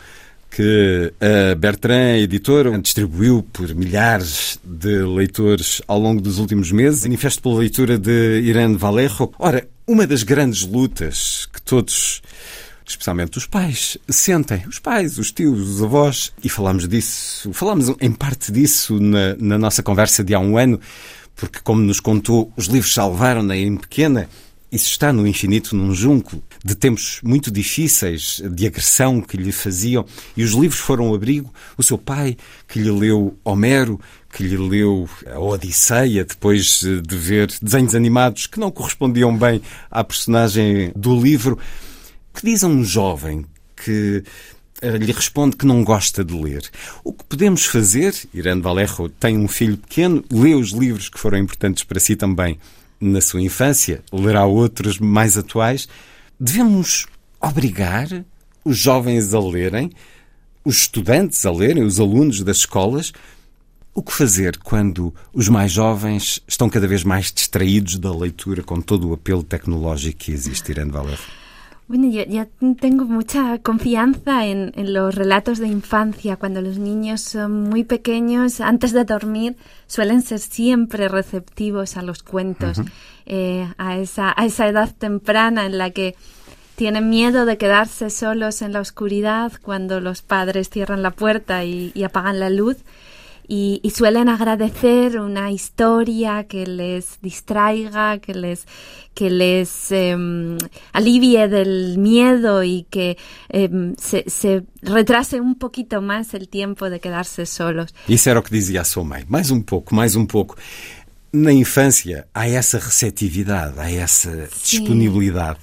que a Bertrand Editora distribuiu por milhares de leitores ao longo dos últimos meses, manifesto pela leitura de Irene Valerro. Ora, uma das grandes lutas que todos, especialmente os pais, sentem, os pais, os tios, os avós, e falámos disso, falámos em parte disso na, na nossa conversa de há um ano, porque, como nos contou, os livros salvaram-na em pequena, isso está no infinito, num junco de tempos muito difíceis de agressão que lhe faziam, e os livros foram o abrigo. O seu pai, que lhe leu Homero, que lhe leu a Odisseia, depois de ver desenhos animados que não correspondiam bem à personagem do livro. Que diz a um jovem que eh, lhe responde que não gosta de ler. O que podemos fazer, Irene Valerro tem um filho pequeno, lê os livros que foram importantes para si também na sua infância, lerá outros mais atuais. Devemos obrigar os jovens a lerem, os estudantes a lerem, os alunos das escolas. O que fazer quando os mais jovens estão cada vez mais distraídos da leitura com todo o apelo tecnológico que existe, Irene Valer? Bueno, yo, yo, tengo mucha confianza en, en, los relatos de infancia. Cuando los niños son muy pequeños, antes de dormir, suelen ser siempre receptivos a los cuentos, uh -huh. eh, a, esa, a esa edad temprana en la que tienen miedo de quedarse solos en la oscuridad cuando los padres cierran la puerta y, y apagan la luz y, y, suelen agradecer una historia que les distraiga, que les, que les eh, alivie del miedo y que eh, se, se, retrase um pouquinho mais o tempo de quedarse solos. Isso era o que dizia a sua mãe. Mais um pouco, mais um pouco. Na infância há essa receptividade, há essa Sim. disponibilidade.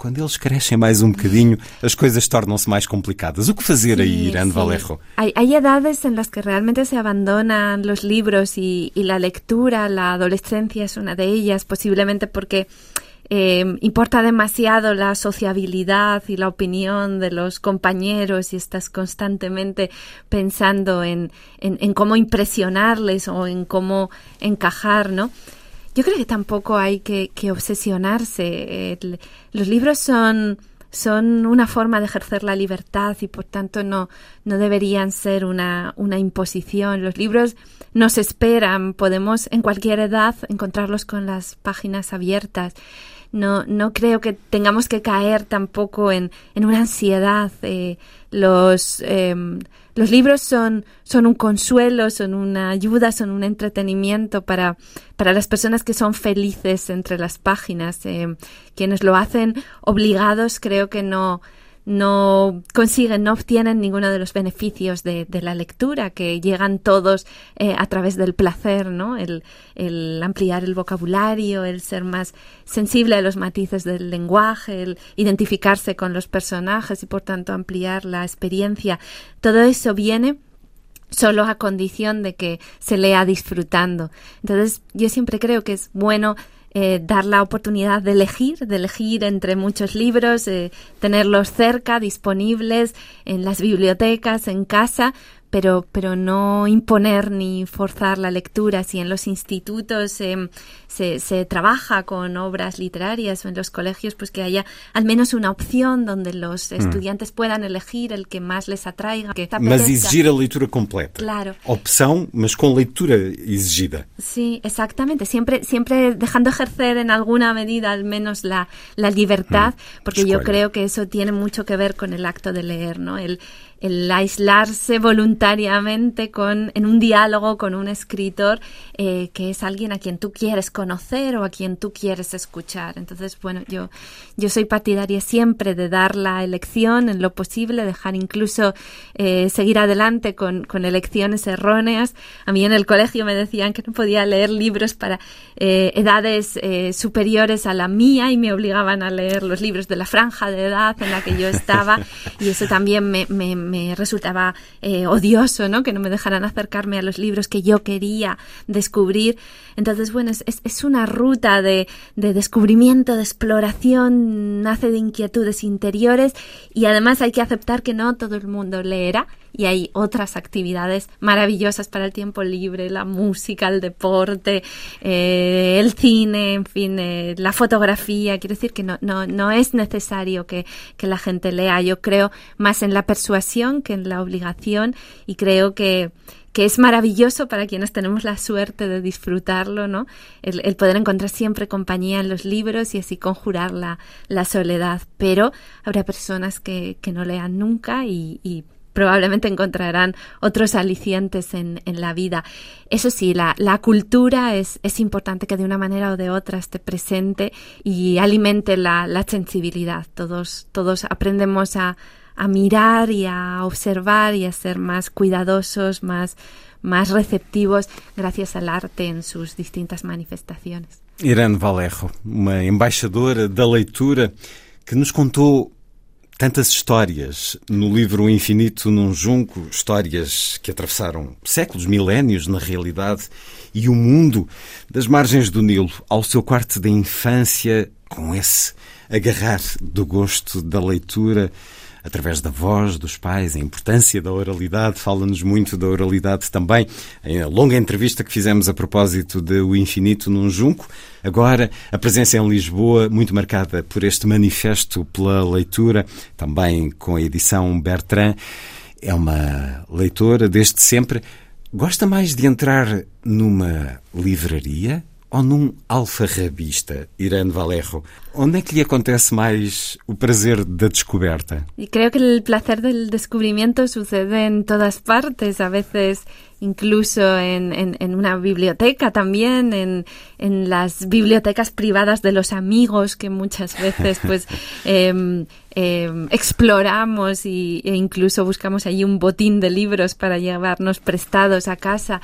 Quando eles crescem mais um bocadinho, as coisas tornam-se mais complicadas. O que fazer sí, aí, Irán sí. Valerro? Hay, hay, edades en las que realmente se abandonan los libros y, y la lectura, la adolescencia es una de ellas, posiblemente porque eh, importa demasiado la sociabilidad y la opinión de los compañeros y estás constantemente pensando en, en, cómo impresionarles o en cómo encajar, ¿no? Yo creo que tampoco hay que, obsesionarse. los libros son son una forma de ejercer la libertad y por tanto no, no deberían ser una, una imposición. Los libros nos esperan, podemos en cualquier edad encontrarlos con las páginas abiertas. No, no creo que tengamos que caer tampoco en, en una ansiedad. Eh, los, em, los libros son, son un consuelo, son una ayuda, son un entretenimiento para, para las personas que son felices entre las páginas. Eh, quienes lo hacen obligados creo que no, no consiguen, no obtienen ninguno de los beneficios de, la lectura, que llegan todos eh, a través del placer, ¿no? El, el, ampliar el vocabulario, el ser más sensible a los matices del lenguaje, el identificarse con los personajes y por tanto ampliar la experiencia. Todo eso viene solo a condición de que se lea disfrutando. Entonces, yo siempre creo que es bueno eh, dar la oportunidad de elegir, de elegir entre muchos libros, eh, tenerlos cerca, disponibles en las bibliotecas, en casa, pero, pero no imponer ni forzar la lectura. Si en los institutos em, se, se, trabaja con obras literarias o en los colegios, pues que haya al menos una opción donde los mm. estudiantes puedan elegir el que más les atraiga. Que mas exigir a leitura completa. Claro. Opción, mas con lectura exigida. Sí, exactamente. Siempre, siempre dejando ejercer en alguna medida al menos la, la libertad, mm. porque yo creo que eso tiene mucho que ver con el acto de leer, ¿no? El, el aislarse voluntariamente con, en un diálogo con un escritor eh, que es alguien a quien tú quieres conocer o a quien tú quieres escuchar. Entonces, bueno, yo, yo soy partidaria siempre de dar la elección en lo posible, dejar incluso eh, seguir adelante con, con, elecciones erróneas. A mí en el colegio me decían que no podía leer libros para eh, edades superiores a la mía y me obligaban a leer los libros de la franja de edad en la que yo estaba y eso también me me resultaba eh, odioso, ¿no? Que no me dejaran acercarme a los libros que yo quería descubrir. Entonces, bueno, es, es una ruta de, de, descubrimiento, de exploración, nace de inquietudes interiores y además hay que aceptar que no todo el mundo leerá y hay otras actividades maravillosas para el tiempo libre, la música, el deporte, eh, el cine, en fin, eh, la fotografía. Quiero decir que no, no, no es necesario que, que la gente lea. Yo creo más en la persuasión que en la obligación y creo que que es maravilloso para quienes tenemos la suerte de disfrutarlo, ¿no? El, poder encontrar siempre compañía en los libros y así conjurar la, la soledad. Pero habrá personas que, que no lean nunca y, y probablemente encontrarán otros alicientes en, en la vida. Eso sí, la, la cultura es, es, importante que de una manera o de otra esté presente y alimente la, la sensibilidad. Todos, todos aprendemos a, a, mirar y a observar y a ser más cuidadosos, más, más receptivos gracias al arte en sus distintas manifestaciones. Irene Valejo, uma embaixadora da leitura que nos contou tantas histórias no livro Infinito num Junco, histórias que atravessaram séculos, milénios na realidade, e o mundo das margens do Nilo ao seu quarto da infância, com esse agarrar do gosto da leitura através da voz dos pais, a importância da oralidade, fala-nos muito da oralidade também. A longa entrevista que fizemos a propósito de O Infinito num Junco, agora a presença em Lisboa, muito marcada por este manifesto pela leitura, também com a edição Bertrand. É uma leitora desde sempre. Gosta mais de entrar numa livraria ou num alfarrabista, Irene Valerro? Onde é que lhe acontece mais o prazer da descoberta? Y creo que el placer del descubrimiento sucede en todas partes, a veces incluso en, en, en una biblioteca también, en, en, las bibliotecas privadas de los amigos que muchas veces pues eh, eh, exploramos y, e incluso buscamos allí un botín de libros para llevarnos prestados a casa.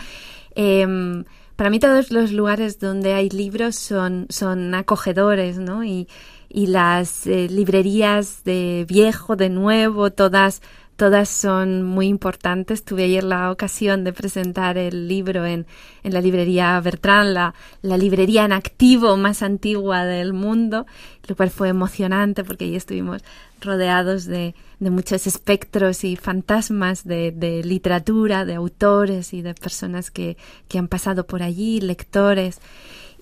Eh, para mí todos los lugares donde hay libros son, son acogedores, ¿no? Y, y las eh, librerías de viejo, de nuevo, todas todas son muy importantes. Tuve ayer la ocasión de presentar el libro en, en la librería Bertrand, la, la, librería en activo más antigua del mundo, lo cual fue emocionante porque ahí estuvimos rodeados de, de muchos espectros y fantasmas de, de, literatura, de autores y de personas que, que han pasado por allí, lectores.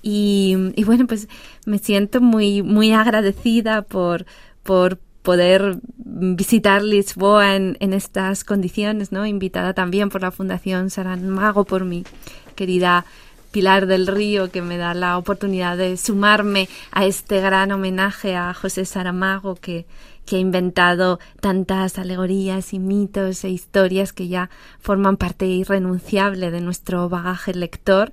Y, y, bueno, pues me siento muy, muy agradecida por, por poder visitar Lisboa en, estas condiciones, ¿no? Invitada también por la Fundación Saramago, por mi querida Pilar del Río, que me da la oportunidad de sumarme a este gran homenaje a José Saramago, que, que ha inventado tantas alegorías y mitos e historias que ya forman parte irrenunciable de nuestro bagaje lector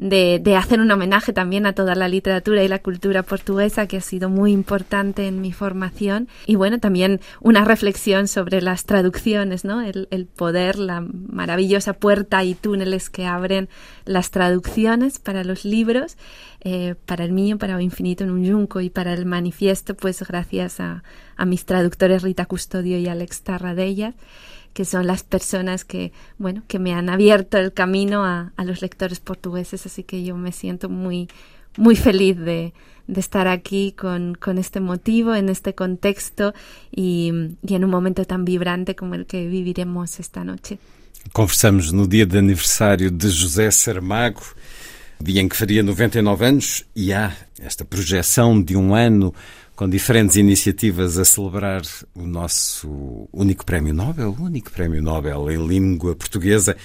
de, hacer un homenaje también a toda la literatura y la cultura portuguesa que ha sido muy importante en mi formación. Y bueno también una reflexión sobre las traducciones no el, poder la maravillosa puerta y túneles que abren las traducciones para los libros eh, para el mío para o infinito en un yunco y para el manifiesto pues gracias a, a mis traductores Rita Custodio y Alex Tarradellas que son las personas que, bueno, que me han abierto el camino a, a los lectores portugueses, así que yo me siento muy, muy feliz de, de estar aquí con, con, este motivo, en este contexto y, y, en un momento tan vibrante como el que viviremos esta noche. Conversamos no dia de aniversário de José Saramago, dia em que faria 99 anos, e há esta projeção de um ano com diferentes iniciativas a celebrar o nosso único prémio Nobel, o único prémio Nobel em língua portuguesa.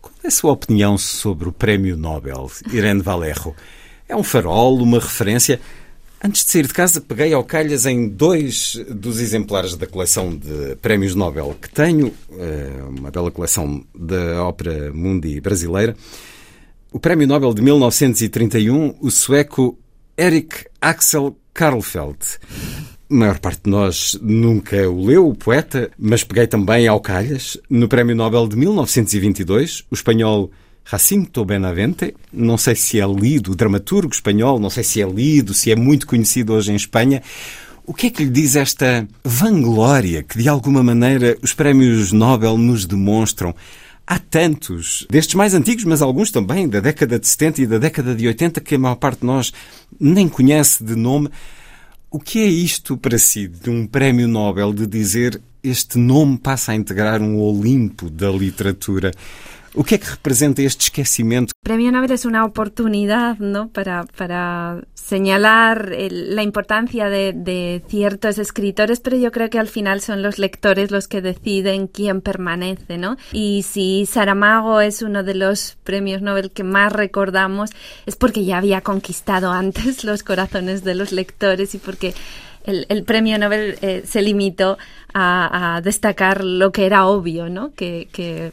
Qual é a sua opinião sobre o prémio Nobel, Irene Valerro? É um farol, uma referência? Antes de sair de casa, peguei ao calhas em dois dos exemplares da coleção de prémios Nobel que tenho, eh, uma bela coleção da ópera mundi brasileira. O prémio Nobel de 1931, o sueco Erik Axel Karlfeld. A maior parte de nós nunca o leu, o poeta, mas peguei também ao calhas, no Prémio Nobel de 1922, o espanhol Jacinto Benavente, não sei se é lido, dramaturgo espanhol, não sei se é lido, se é muito conhecido hoje em Espanha. O que é que lhe diz esta vanglória que, de alguma maneira, os prémios Nobel nos demonstram? Há tantos, destes mais antigos, mas alguns também, da década de 70 e da década de 80, que a maior parte de nós nem conhece de nome. O que é isto para si, de um prémio Nobel, de dizer este nome passa a integrar um Olimpo da literatura? O que é que representa este esquecimento? O Premio Nobel es una oportunidad ¿no? para, para señalar el, la importancia de, de, ciertos escritores, pero yo creo que al final son los lectores los que deciden quién permanece, ¿no? Y si Saramago es uno de los premios Nobel que más recordamos, es porque ya había conquistado antes los corazones de los lectores y porque el, el, premio Nobel eh, se limitó a, a, destacar lo que era obvio, ¿no? Que, que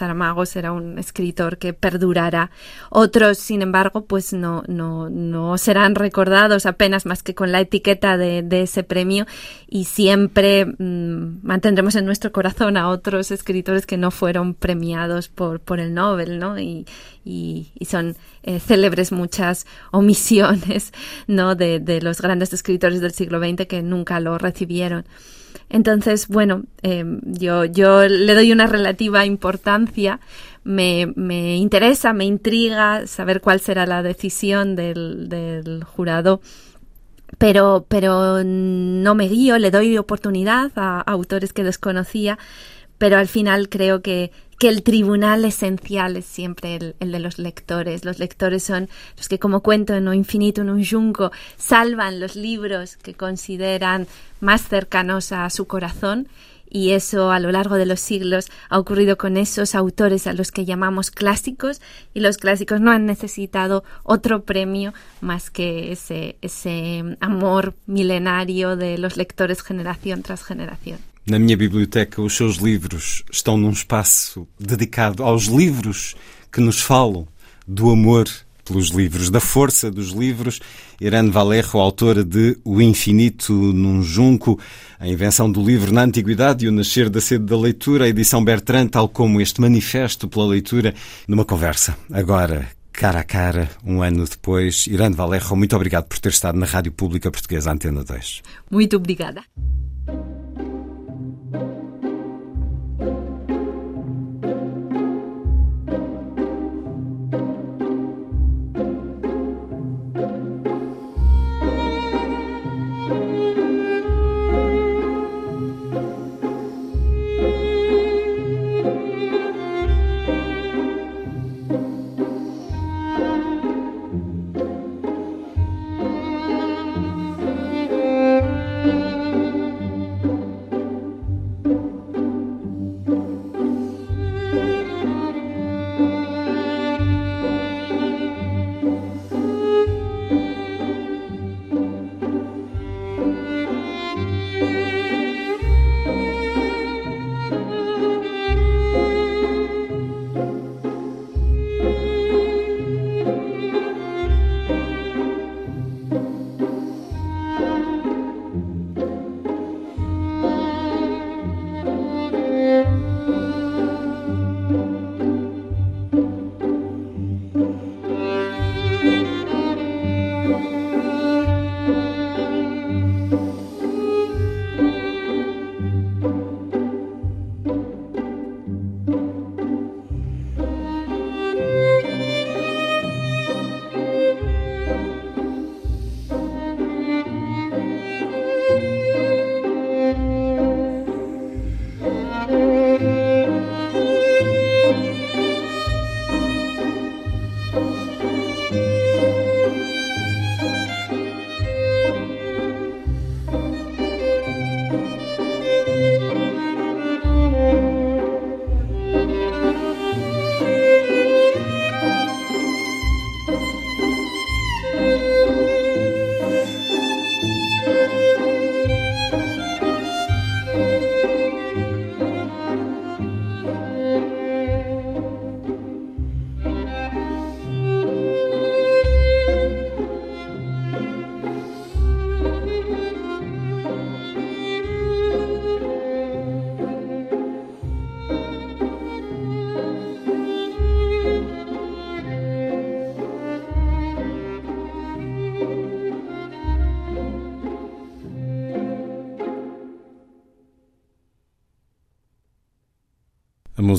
Saramago será un escritor que perdurará. Otros, sin embargo, pues no, no, no serán recordados apenas más que con la etiqueta de, ese premio y siempre mmm, mantendremos en nuestro corazón a otros escritores que no fueron premiados por, por el Nobel, ¿no? Y, y, y son eh, célebres muchas omisiones, ¿no? De, de los grandes escritores del siglo XX que nunca lo recibieron. Entonces, bueno, eh, yo, yo le doy una relativa importancia, me, me, interesa, me intriga saber cuál será la decisión del, del jurado. Pero, pero no me guío, le doy oportunidad a autores que desconocía, pero al final creo que, que el tribunal esencial es siempre el, el, de los lectores. Los lectores son los que, como cuento en O Infinito en un Junco, salvan los libros que consideran más cercanos a su corazón. Y eso a lo largo de los siglos ha ocurrido con esos autores a los que llamamos clásicos y los clásicos no han necesitado otro premio más que ese, ese amor milenario de los lectores generación tras generación. Na minha biblioteca, os seus livros estão num espaço dedicado aos livros que nos falam do amor pelos livros, da força dos livros. Irene Valerro, autora de O Infinito num Junco, a invenção do livro na Antiguidade e o nascer da sede da leitura, a edição Bertrand, tal como este manifesto pela leitura, numa conversa. Agora, cara a cara, um ano depois. Irene Valerro, muito obrigado por ter estado na Rádio Pública Portuguesa Antena 2. Muito obrigada.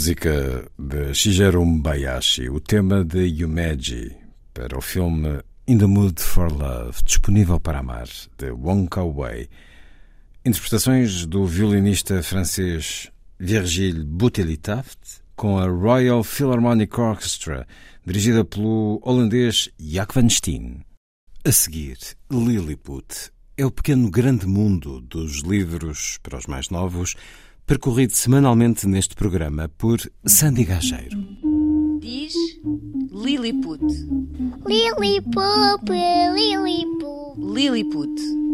Música de Shigeru Bayashi, o tema de Yumeji, para o filme In the Mood for Love, disponível para amar, de Wong Kar-wai. Interpretações do violinista francês Virgile Bouteli-Taft com a Royal Philharmonic Orchestra, dirigida pelo holandês Jack van Steen. A seguir, Lilliput é o pequeno grande mundo dos livros para os mais novos, percorrido semanalmente neste programa por Sandy Gageiro. Diz Lilliput. Lilliput, Lilliput. Lilliput.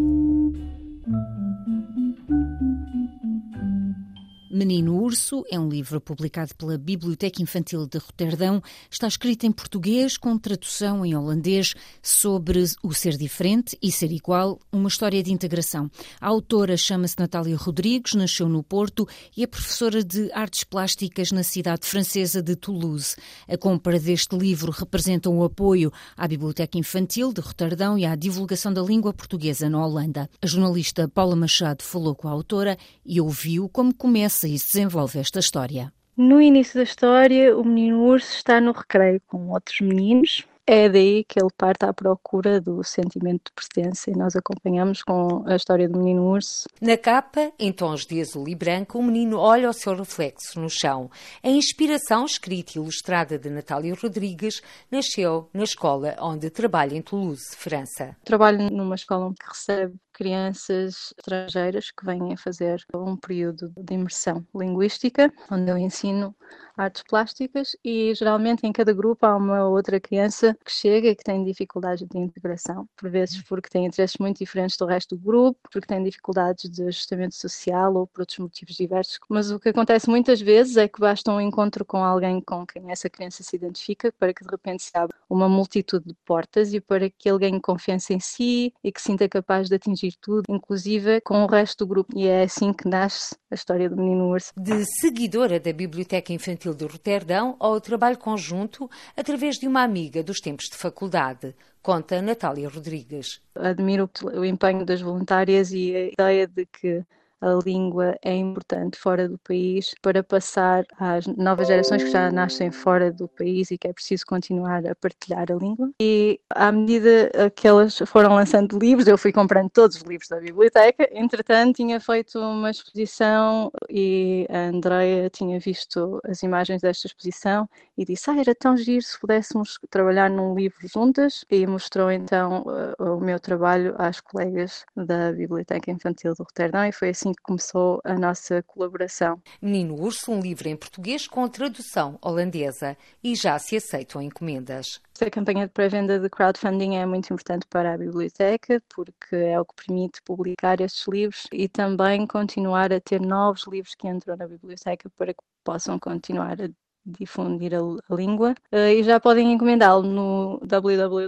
Menino Urso é um livro publicado pela Biblioteca Infantil de Roterdão. Está escrito em português com tradução em holandês sobre o ser diferente e ser igual, uma história de integração. A autora chama-se Natália Rodrigues, nasceu no Porto e é professora de artes plásticas na cidade francesa de Toulouse. A compra deste livro representa um apoio à Biblioteca Infantil de Roterdão e à divulgação da língua portuguesa na Holanda. A jornalista Paula Machado falou com a autora e ouviu como começa se desenvolve esta história. No início da história, o menino urso está no recreio com outros meninos. É daí que ele parte à procura do sentimento de pertença e nós acompanhamos com a história do menino urso. Na capa, em tons de azul e branco, o menino olha o seu reflexo no chão. A inspiração, escrita e ilustrada de Natália Rodrigues, nasceu na escola onde trabalha em Toulouse, França. Trabalho numa escola que recebe crianças estrangeiras que vêm a fazer um período de imersão linguística, onde eu ensino artes plásticas e geralmente em cada grupo há uma outra criança que chega e que tem dificuldades de integração, por vezes porque tem interesses muito diferentes do resto do grupo, porque tem dificuldades de ajustamento social ou por outros motivos diversos. Mas o que acontece muitas vezes é que basta um encontro com alguém com quem essa criança se identifica para que de repente se abra uma multitude de portas e para que ele ganhe confiança em si e que sinta capaz de atingir tudo, inclusive com o resto do grupo. E é assim que nasce a história do menino urso. De seguidora da Biblioteca Infantil de Roterdão ao trabalho conjunto através de uma amiga dos tempos de faculdade, conta Natália Rodrigues. Admiro o empenho das voluntárias e a ideia de que a língua é importante fora do país para passar às novas gerações que já nascem fora do país e que é preciso continuar a partilhar a língua. E à medida que elas foram lançando livros, eu fui comprando todos os livros da biblioteca. Entretanto, tinha feito uma exposição e a Andrea tinha visto as imagens desta exposição e disse: Ah, era tão giro se pudéssemos trabalhar num livro juntas. E mostrou então o meu trabalho às colegas da Biblioteca Infantil do Roterdão e foi assim que começou a nossa colaboração. Menino Urso, um livro em português com tradução holandesa e já se aceitam encomendas. A campanha de pré-venda de crowdfunding é muito importante para a biblioteca porque é o que permite publicar estes livros e também continuar a ter novos livros que entram na biblioteca para que possam continuar a difundir a, a língua uh, e já podem encomendá-lo no www.uleb.com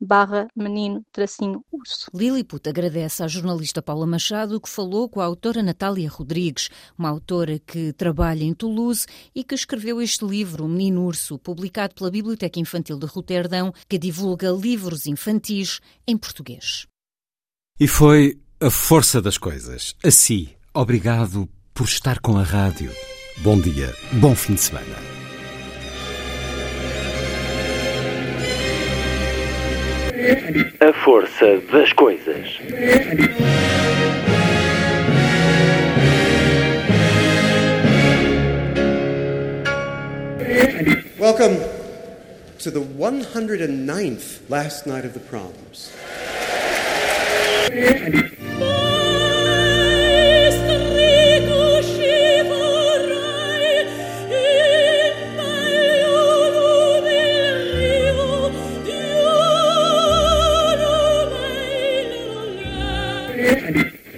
barra menino tracinho urso. Lilliput agradece à jornalista Paula Machado que falou com a autora Natália Rodrigues, uma autora que trabalha em Toulouse e que escreveu este livro, O Menino Urso, publicado pela Biblioteca Infantil de Roterdão, que divulga livros infantis em português. E foi a força das coisas. Assim, obrigado por estar com a rádio. Bom dia, bom fim de semana. A força das coisas. Welcome to the 109th last night of the proms.